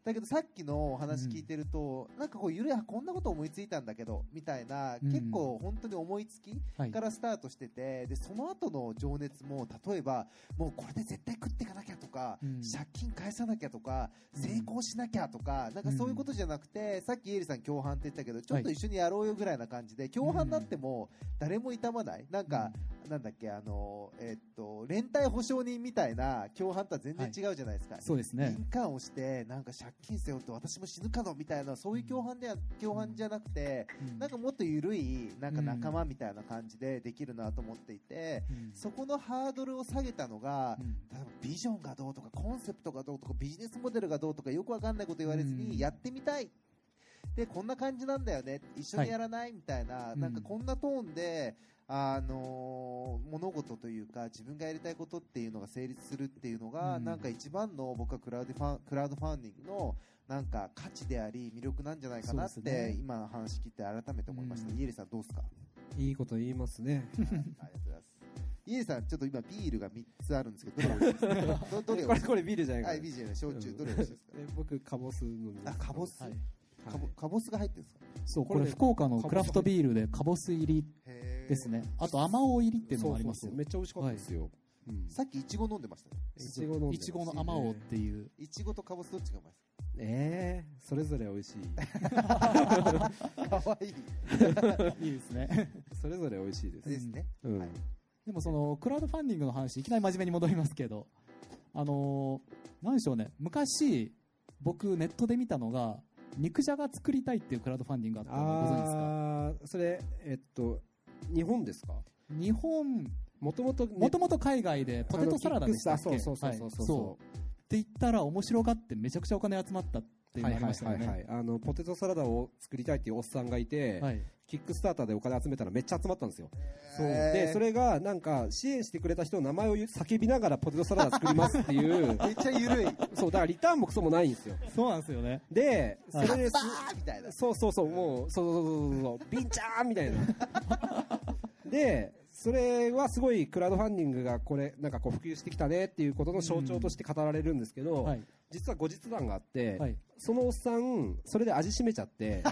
だけどさっきのお話聞いてると、なんかこうゆるいあこんなこと思いついたんだけどみたいな、うん。結構本当に思いつきはい。からスタートしててでその後の情熱も例えばもうこれで絶対食っていかなきゃとか、うん。借金返さなきゃとかうん。成功しなきゃとか、なんかそういうことじゃなくて、さっきエイリさん共犯って言ったけどちょっとはい一緒にやろうよぐらいな感じで共犯になっても誰も痛まない。なんか、なんだっけあのえっと連帯保証人みたいな共犯とは全然違うじゃないですか、そうですね。印鑑をしてなんか借金背負って私も死ぬかのみたいなそういう共犯では共犯じゃなくて、うん。なんかもっと緩いなんか仲間みたいな感じでできるなと思っていて、うん。そこのハードルを下げたのが、うん。ビジョンがどうとかコンセプトがどうとかビジネスモデルがどうとかよくわかんないこと言われずに、うん。やってみたいでこんな感じなんだよね。一緒にやらない、みたいな、うん。なんかこんなトーンで、あのー物事というか自分がやりたいことっていうのが成立するっていうのが、うん。なんか一番の僕はクラウドファンクラウドファンディングのなんか価値であり魅力なんじゃないかなって、ね。今の話聞いて改めて思いました、うん。イエリさんどうですか？いいこと言いますね。はい。ありがとうございます。イエさん、ちょっと今ビールが3つあるんですけど、どれ これ、これビールじゃないから。はい、ビールじゃない、焼酎、うんどれが美味しいですか？え僕、カボス飲みます。あ、カボス、はいカボカボスが入ってるんですか？そう、ここれ福岡のクラフトビールでカボス入りですね。あと、甘お入りっていうのもあります。めっちゃ美味しかったですよ。うんさっきイチゴ飲んでましたね。いちご飲んでますいちごの甘おっていう。イチゴとカボスどっちがうまいええそれぞれ美味しい。ですかかわいい。いいですね。それぞれ美味しいです。ですね。うんはいでもそのクラウドファンディングの話いきなり真面目に戻りますけどあのーなんでしょうね昔僕ネットで見たのが肉じゃが作りたいっていうクラウドファンディングがあったのご存知ですか？ああそれえっと日本ですか？日本。もともともともと海外でポテトサラダでしたっけ？そうそうそうそうそう。はい。って言ったら面白がってめちゃくちゃお金集まったっていうのがありましたよね。はいはいはいはい。あのポテトサラダを作りたいっていうおっさんがいて、はいキックスターターでお金集めたらめっちゃ集まったんですよ。そう。でそれがなんか支援してくれた人の名前を叫びながらポテトサラダ作りますっていう。めっちゃ緩い。そうだからリターンもクソもないんですよ。そうなんですよね。でそれですバーみたいな。そうそうそうもうそうそうそうそうそうビンチャーンみたいな。でそれはすごいクラウドファンディングがこれなんかこう普及してきたねっていうことの象徴として語られるんですけど、はい。実は後日談があって、はい。そのおっさんそれで味しめちゃって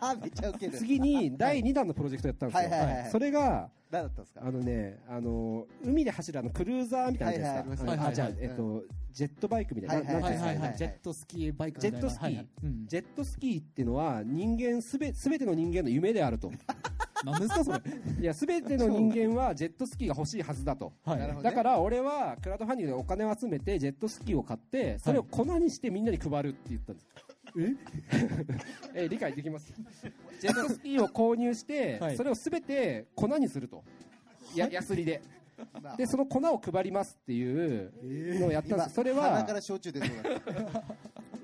次に第2弾のプロジェクトやったんですよ、はいはいはいはい。それが何だったんですか？あのねあの海で走るあのクルーザーみたいなやつですか、はいはいあじゃあ、はいえっと、ジェットバイクみたいな、はいはいはいジェットスキーバイクみたいな。ジェットスキー。ジェットスキーっていうのは人間すべすべての人間の夢であると 何ですかそれ？いやすべての人間はジェットスキーが欲しいはずだと。はい。なるほどね。だから俺はクラウドファンディングでお金を集めてジェットスキーを買ってそれを粉にしてみんなに配るって言ったんです、え？え理解できます？ジェットスキーを購入して、はい。それをすべて粉にすると。やヤスリで。まあ。でその粉を配りますっていうのをやったんです、それ鼻はから焼酎出そうだった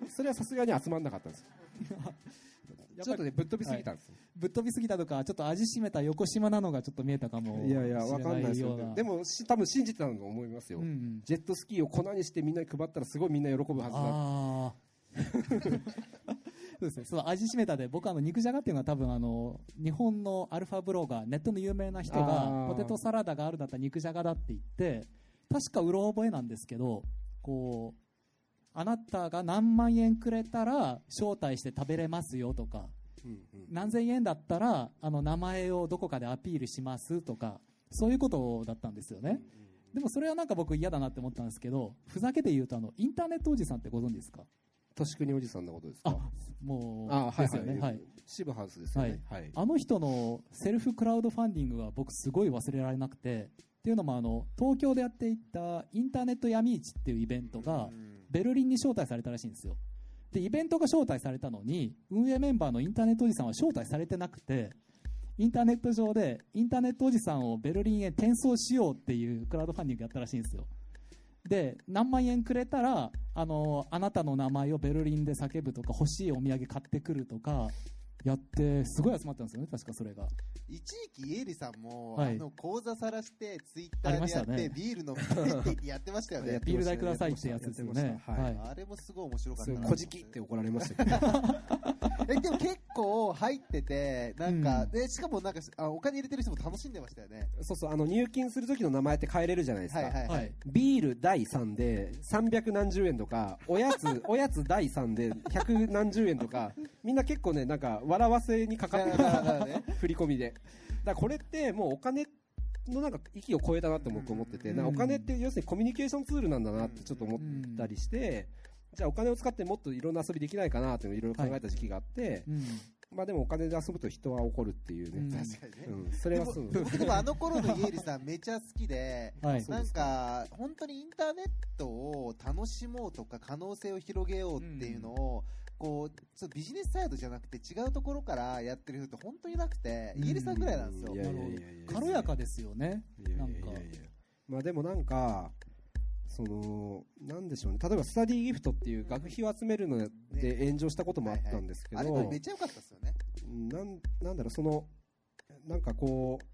それはさすがに集まんなかったんです ちょっとねぶっ飛びすぎたんです、ぶっ飛びすぎたとかちょっと味しめた横島なのがちょっと見えたかもいやいやわかんないですよ。うな。でもし多分信じてたと思いますよ、うん。うんジェットスキーを粉にしてみんなに配ったらすごいみんな喜ぶはずだ。そうですね。その味しめたで僕あの肉じゃがっていうのは多分あの日本のアルファブロガーネットの有名な人あがー。ポテトサラダがあるんだったら肉じゃがだって言って確かうろ覚えなんですけどこうあなたが何万円くれたら招待して食べれますよとかうんうん。何千円だったらあの名前をどこかでアピールしますとかそういうことだったんですよね。でもそれはなんか僕嫌だなって思ったんですけどふざけて言うとあのインターネットおじさんってご存知ですか？年国おじさんのことですか？あもうあはいですよね。はい。渋ハウスですよね。はい、あの人のセルフクラウドファンディングが僕すごい忘れられなくてっていうのもあの東京でやっていたインターネット闇市っていうイベントがベルリンに招待されたらしいんですよ。でイベントが招待されたのに運営メンバーのインターネットおじさんは招待されてなくてインターネット上でインターネットおじさんをベルリンへ転送しようっていうクラウドファンディングやったらしいんですよ。で何万円くれたらあのあなたの名前をベルリンで叫ぶとか欲しいお土産買ってくるとかやってすごい集まったんですよね確かそれが。一時期、エイリさんも、はい。あの口座さらして、ツイッタありーでやっねビール飲みって言ってやってましたよね。ビール代くださいってやつですよってましたはいはい。あれもすごい面白かったな。すごいこじきって怒られましたけど えでも結構入ってて、なんか、うん。でしかもなんかあお金入れてる人も楽しんでましたよね。そうそうあの入金する時の名前って変えれるじゃないですか、はいはいははい。い。ビール第3で300何十円とかおやつおやつ第3で100何十円とかみんな結構ねなんか笑わせにかかってるだからね。振り込みで。だからこれってもうお金のなんか域を超えたなって僕思ってて、お金って要するにコミュニケーションツールなんだなってちょっと思ったりして、じゃあお金を使ってもっといろんな遊びできないかなっていろいろ考えた時期があって、うん。まあでもお金で遊ぶと人は怒るっていうね、うん。確かにね。うん。それはそう。僕でもあの頃のイエリさんめちゃ好きで、はい。なんか本当にインターネットを楽しもうとか可能性を広げようっていうのを、こうちょっとビジネスサイドじゃなくて違うところからやってる人って本当になくて、うん。イエリさんぐらいなんですよ。いやいやいやいや。軽やかですよね。ないんか。まあでもなんかそのなんでしょうね。例えばスタディギフトっていう学費を集めるので炎上したこともあったんですけど、あれこれめっちゃ良かったですよね。なんなんだろうそのなんかこう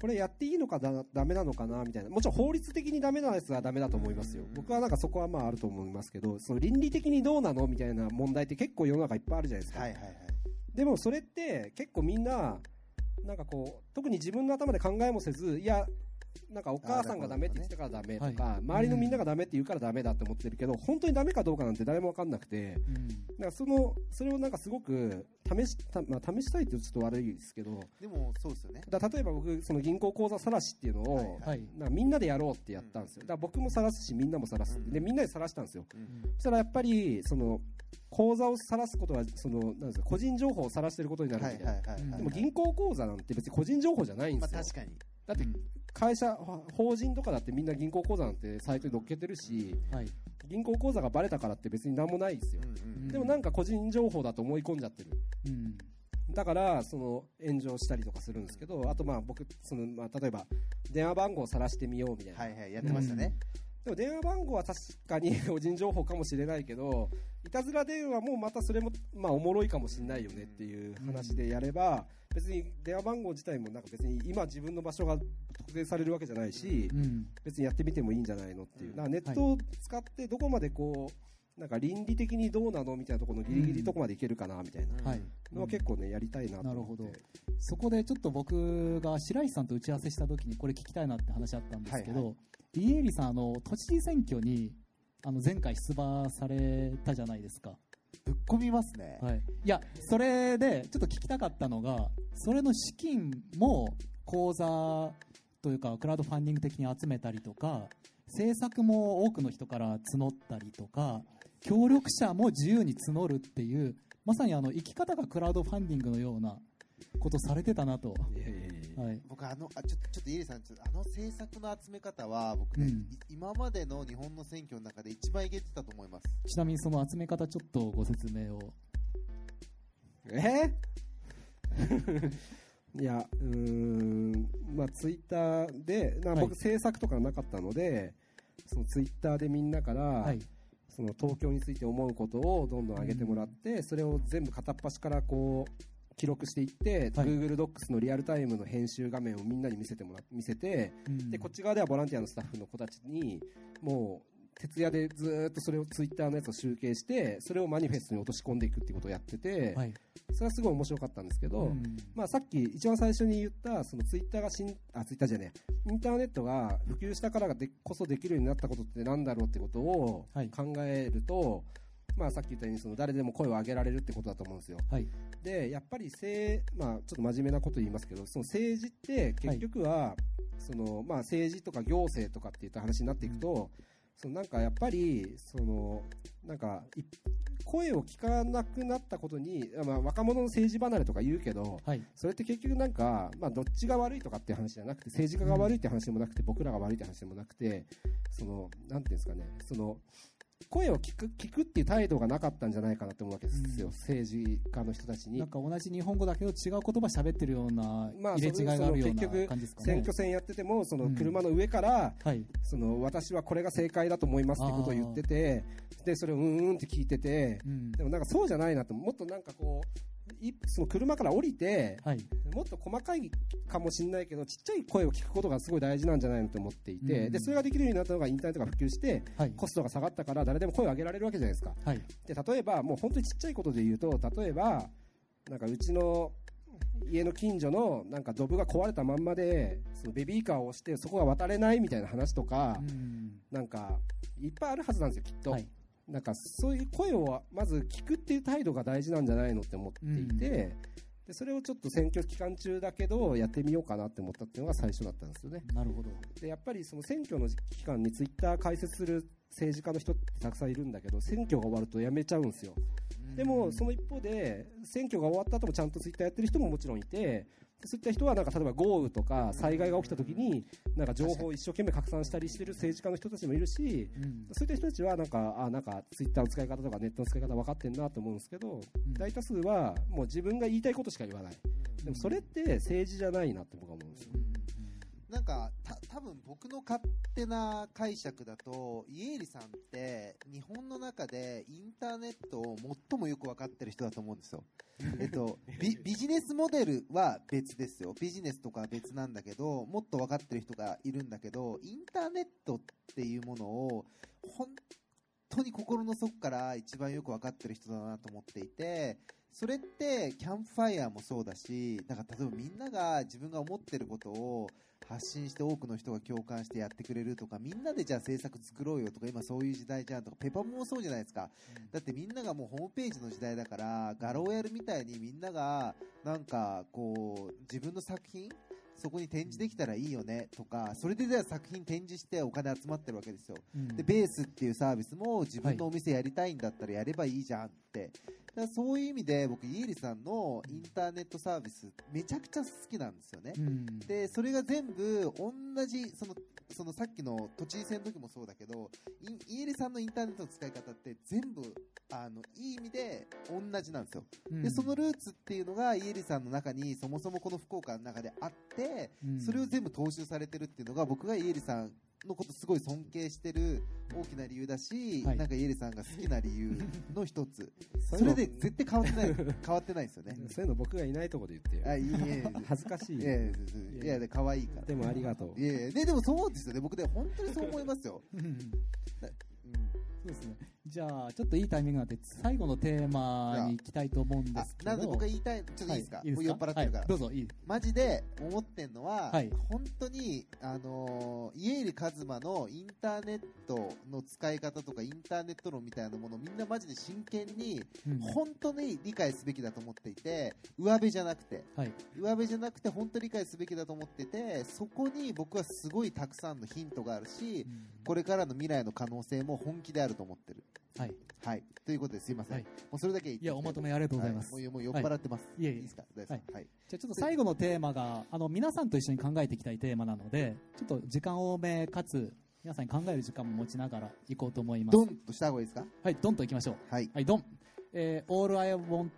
これやっていいのかだダメなのかなみたいな。もちろん法律的にダメなやつはダメだと思いますよ。うん。僕はなんかそこはまああると思いますけどその倫理的にどうなのみたいな問題って結構世の中いっぱいあるじゃないですか、はいはいはい。でもそれって結構みんななんかこう特に自分の頭で考えもせずいやなんかお母さんがダメって言ってたからダメとか、はい。周りのみんながダメって言うからダメだって思ってるけど、本当にダメかどうかなんて誰も分かんなくて。うん。なんかそのそれをなんかすごく試した、まあ、試したいってちょっと悪いですけど。でもそうですよね。だ例えば僕その銀行口座さらしっていうのを、なんかみんなでやろうってやったんですよ。だから僕もさらすしみんなもさらす、うん。でみんなでさらしたんですよ。うん。そしたらやっぱりその口座をさらすことはそのなんですか個人情報をさらしてることになるはいみたい。な、はいはいはい。でも銀行口座なんて別に個人情報じゃないんでまあすよ、確かに。だって会社、ほ法人とかだってみんな銀行口座なんてサイトに載っけてるし、はい。銀行口座がバレたからって別になんもないですよ。でもなんか個人情報だと思い込んじゃってる。うん。だから、その、炎上したりとかするんですけど、あとまあ僕、その、まあ例えば、電話番号を晒してみようみたいな。はいはい、やってましたね。でも電話番号は確かに 個人情報かもしれないけど、いたずら電話もまたそれも、まあおもろいかもしれないよねっていう話でやれば、別に電話番号自体もなんか別に今自分の場所が特定されるわけじゃないし、うん。別にやってみてもいいんじゃないのっていう。うんネットを使ってどこまでこう、なんか倫理的にどうなのみたいなところのギリギリどこまでいけるかなみたいなはい。のは結構ね、やりたいなとなるほ思って。ど。そこでちょっと僕が白石さんと打ち合わせした時にこれ聞きたいなって話あったんですけはいど、イエリさん、あの、都知事選挙に、あの、前回出馬されたじゃないですか。ぶっ込みますね。はい。いや、それで、ちょっと聞きたかったのが、それの資金も、口座というか、クラウドファンディング的に集めたりとか、政策も多くの人から募ったりとか、協力者も自由に募るっていう、まさにあの、生き方がクラウドファンディングのようなことされてたなと。いやいやいやはい。僕あのあちょっとちょっとイエリさんちょっとあの政策の集め方は僕ね、うんい今までの日本の選挙の中で一番いけてたと思いますちなみにその集め方ちょっとご説明を。え？いや、うーん、まあ、ツイッターで、なはい僕、制作とかなかったので、そのツイッターでみんなから、はい。その東京について思うことをどんどん上げてもらって、それを全部片っ端からこう、記録していって、はい。Google Docs のリアルタイムの編集画面をみんなに見せてもら見せて、うん。でこっち側ではボランティアのスタッフの子たちにもう徹夜でずーっとそれをツイッターのやつを集計してそれをマニフェストに落とし込んでいくっていうことをやってて、はい。それはすごい面白かったんですけど、うん。まあ、さっき一番最初に言ったそのツイッターがしんあツイッターじゃねえ。インターネットが普及したからがでこそできるようになったことってなんだろうってことをはい。考えると、まあ、さっき言ったようにその誰でも声を上げられるってことだと思うんですよ。はい。でやっぱりせい、まあ、ちょっと真面目なこと言いますけどその政治って結局は、そのまあ、政治とか行政とかっていった話になっていくと、そのなんかやっぱりそのなんかい声を聞かなくなったことに、まあ、若者の政治離れとか言うけどはい。それって結局なんか、まあ、どっちが悪いとかっていう話じゃなくて政治家が悪いって話でもなくて僕らが悪いって話でもなくてそのなんていうんですかねその声を聞く聞くっていう態度がなかったんじゃないかなと思うわけですよ、うん政治家の人たちになん。か同じ日本語だけど違う言葉喋ってるようなまあ入れ違いがあるような感じですかね。選挙戦やっててもそのうん車の上から、はい。その私はこれが正解だと思いますってことを言っててでそれをうんうんって聞いててうんでもなんかそうじゃないなともっとなんかこういその車から降りてはい。もっと細かいかもしれないけどちっちゃい声を聞くことがすごい大事なんじゃないのと思っていて、うんでそれができるようになったのがインターネットが普及してはい。コストが下がったから誰でも声を上げられるわけじゃないですかはい。で例えばもう本当にちっちゃいことで言うと例えばなんかうちの家の近所のなんかドブが壊れたまんまでそのベビーカーを押してそこが渡れないみたいな話とか、うんなんかいっぱいあるはずなんですよきっと、はい。なんかそういう声をまず聞くっていう態度が大事なんじゃないのって思っていて、でそれをちょっと選挙期間中だけどやってみようかなって思ったっていうのが最初だったんですよね。なるほど。でやっぱりその選挙の期間にツイッター開設する政治家の人ってたくさんいるんだけど選挙が終わるとやめちゃうんですよ。でもその一方で選挙が終わった後もちゃんとツイッターやってる人ももちろんいてでそういった人はなんか例えば豪雨とか災害が起きた時になんか情報を一生懸命拡散したりしてる政治家の人たちもいるしうん。そういった人たちはなんかあなんかツイッターの使い方とかネットの使い方分かってんなと思うんですけどうん。大多数はもう自分が言いたいことしか言わない。でもそれって政治じゃないなって僕は思うんですよなんかた多分僕の勝手な解釈だと家入さんって日本の中でインターネットを最もよく分かってる人だと思うんですよ。えっと、ビビジネスモデルは別ですよ。ビジネスとかは別なんだけど、もっと分かってる人がいるんだけど、インターネットっていうものを本当に心の底から一番よく分かってる人だなと思っていて、それってキャンプファイヤーもそうだし、なんか例えばみんなが自分が思ってることを発信して多くの人が共感してやってくれるとか、みんなでじゃあ制作作ろうよとか、今そういう時代じゃんとか、ペパもそうじゃないですか。だってみんながもうホームページの時代だから、画廊やるみたいにみんながなんかこう、自分の作品そこに展示できたらいいよねとか、それでじゃあ作品展示してお金集まってるわけですよ。うんでベースっていうサービスも自分のお店やりたいんだったらやればいいじゃんってからそういう意味で僕イエリさんのインターネットサービスめちゃくちゃ好きなんですよね、うん。でそれが全部同じそのそのさっきの都知事選の時もそうだけどイイエリさんのインターネットの使い方って全部あのいい意味で同じなんですよ、うん。でそのルーツっていうのがイエリさんの中にそもそもこの福岡の中であって、うん。それを全部踏襲されてるっていうのが僕がイエリさんのことすごい尊敬してる大きな理由だし、はい。なんかイエリさんが好きな理由の一つ。それで絶対変わってない変わってないですよね。そういうの僕がいないところで言ってよ。あいいえ。恥ずかしいいやいやいやいやで可愛いから。でもありがとう。いやいやででもそうですよね。僕で本当にそう思いますよ、そうですね。じゃあ、ちょっといいタイミングなんで、最後のテーマに行きたいと思うんであすけど。なので僕が言いたいちょっといいですか,、はいもう酔っ払ってるから、はいどうぞ、いい。マジで思ってんのは、はい本当に、あのー家入一馬のインターネットの使い方とかインターネット論みたいなものをみんなマジで真剣にうん本当に理解すべきだと思っていて上辺じゃなくてはい。上辺じゃなくて本当に理解すべきだと思っててそこに僕はすごいたくさんのヒントがあるしこれからの未来の可能性も本気であると思ってる。はい。はい、ということです。いません、はい。もうそれだけ言っていや、おまとめありがとうございます。はもうもう酔っ払ってます、い。えいえ。ですか？大丈夫はい。じゃあちょっと最後のテーマが、あの、皆さんと一緒に考えていきたいテーマなので、ちょっと時間多めかつ、皆さんに考える時間も持ちながら行こうと思います。ドンとした方がいいですか？はい、ドンと行きましょう。はい。はい、ドン。えー、All I Want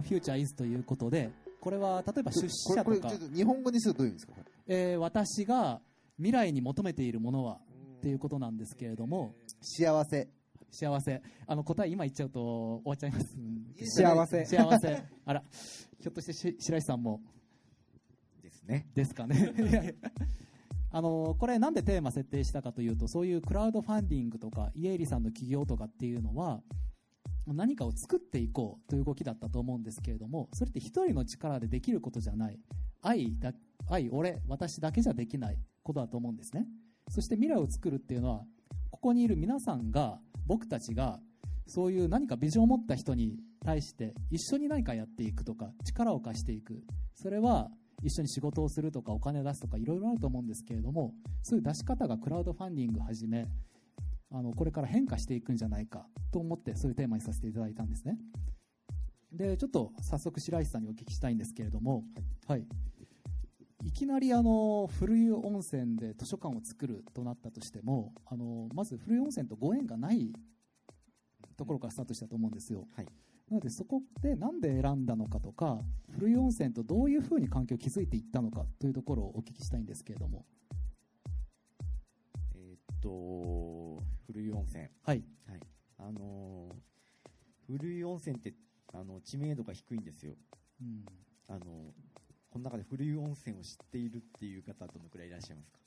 Future is ということで、これは例えば出資者とか。日本語にするとどういう意味ですか？えー私が未来に求めているものはっていうことなんですけれども、幸せ幸せ。あの、答え今言っちゃうと終わっちゃいます。幸せ幸せ。あら、ひょっとしてし白石さんもですね。ですかね。あのこれなんでテーマ設定したかというとそういうクラウドファンディングとかイエーリさんの起業とかっていうのは何かを作っていこうという動きだったと思うんですけれどもそれって一人の力でできることじゃない愛だ愛俺私だけじゃできないことだと思うんですねそして未来を作るっていうのはここにいる皆さんが僕たちがそういう何かビジョンを持った人に対して一緒に何かやっていくとか力を貸していく。それは一緒に仕事をするとかお金を出すとかいろいろあると思うんですけれどもそういう出し方がクラウドファンディングはじめあのこれから変化していくんじゃないかと思ってそういうテーマにさせていただいたんですね。でちょっと早速白石さんにお聞きしたいんですけれども、はい、いきなりあの古湯温泉で図書館を作るとなったとしてもあのまず古湯温泉とご縁がないところからスタートしたと思うんですよ、はいなのでそこでなんで選んだのかとか古湯温泉とどういうふうに環境を築いていったのかというところをお聞きしたいんですけれどもえーっと、古湯温泉。はいはい。あのー古湯温泉って、あの、知名度が低いんですよ。うんあのーこの中で古湯温泉を知っているっていう方、どのくらいいらっしゃいますか？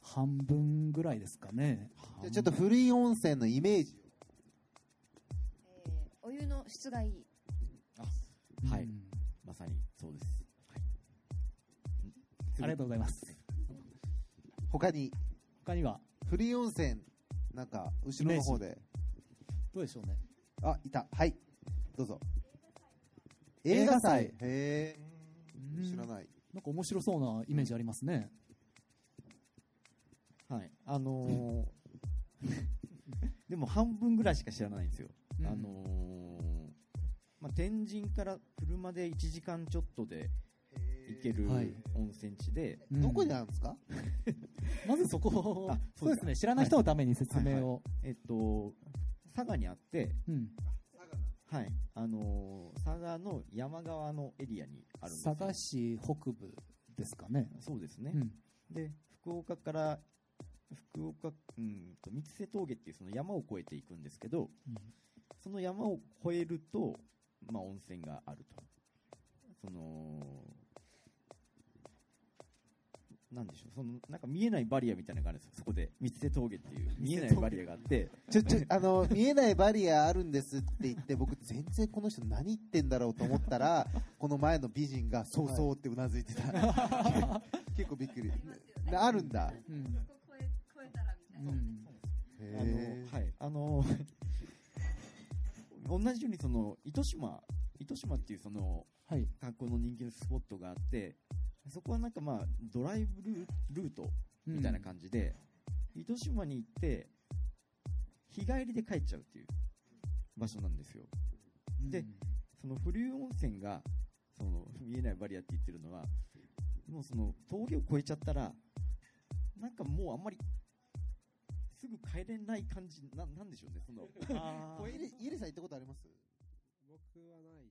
半分ぐらいですかね。じゃあちょっと古い温泉のイメージえーお湯の質がいい。はい。うん。まさにそうです。はい。ありがとうございます。他に？他には？古い温泉なんか後ろの方で。どうでしょうね。あいた。はい。どうぞ。映画祭。へえ知らない。なんか面白そうなイメージありますね、はい。あのー でも半分ぐらいしか知らないんですよ。うん。あのーまあ、天神から車で1時間ちょっとで行けるはい。温泉地で、うん。どこにあるんですか？まずそこをあそうですね。知らない人のために説明を、えっと、佐賀にあって、うんはい、あのー佐賀の山側のエリアにあるんですよ。佐賀市北部ですかね、そうですね。うん。で、福岡から、福岡、うんと、三瀬峠っていうその山を越えていくんですけど、その山を越えると、まあ、温泉があると。その、なんでしょう、その、なんか見えないバリアみたいなのがあるんですよ、そこで。三瀬峠っていう。見えないバリアがあって、ちょちょあの見えないバリアあるんですって言って僕全然この人何言ってんだろうと思ったらこの前の美人がそうそうってうなずいてた、結構びっくり。なあるんだ。はい、あの、同じようにその、糸島、糸島っていうその、はい。観光の人気のスポットがあって、そこはなんかまあ、ドライブルルートみたいな感じで、糸島に行って、日帰りで帰っちゃうっていう場所なんですよ。でその風流温泉がその見えないバリアって言ってるのはもうその峠を越えちゃったらなんかもうあんまりすぐ帰れない感じななんでしょうねその。あこれイリイリさん行ったことあります？僕はない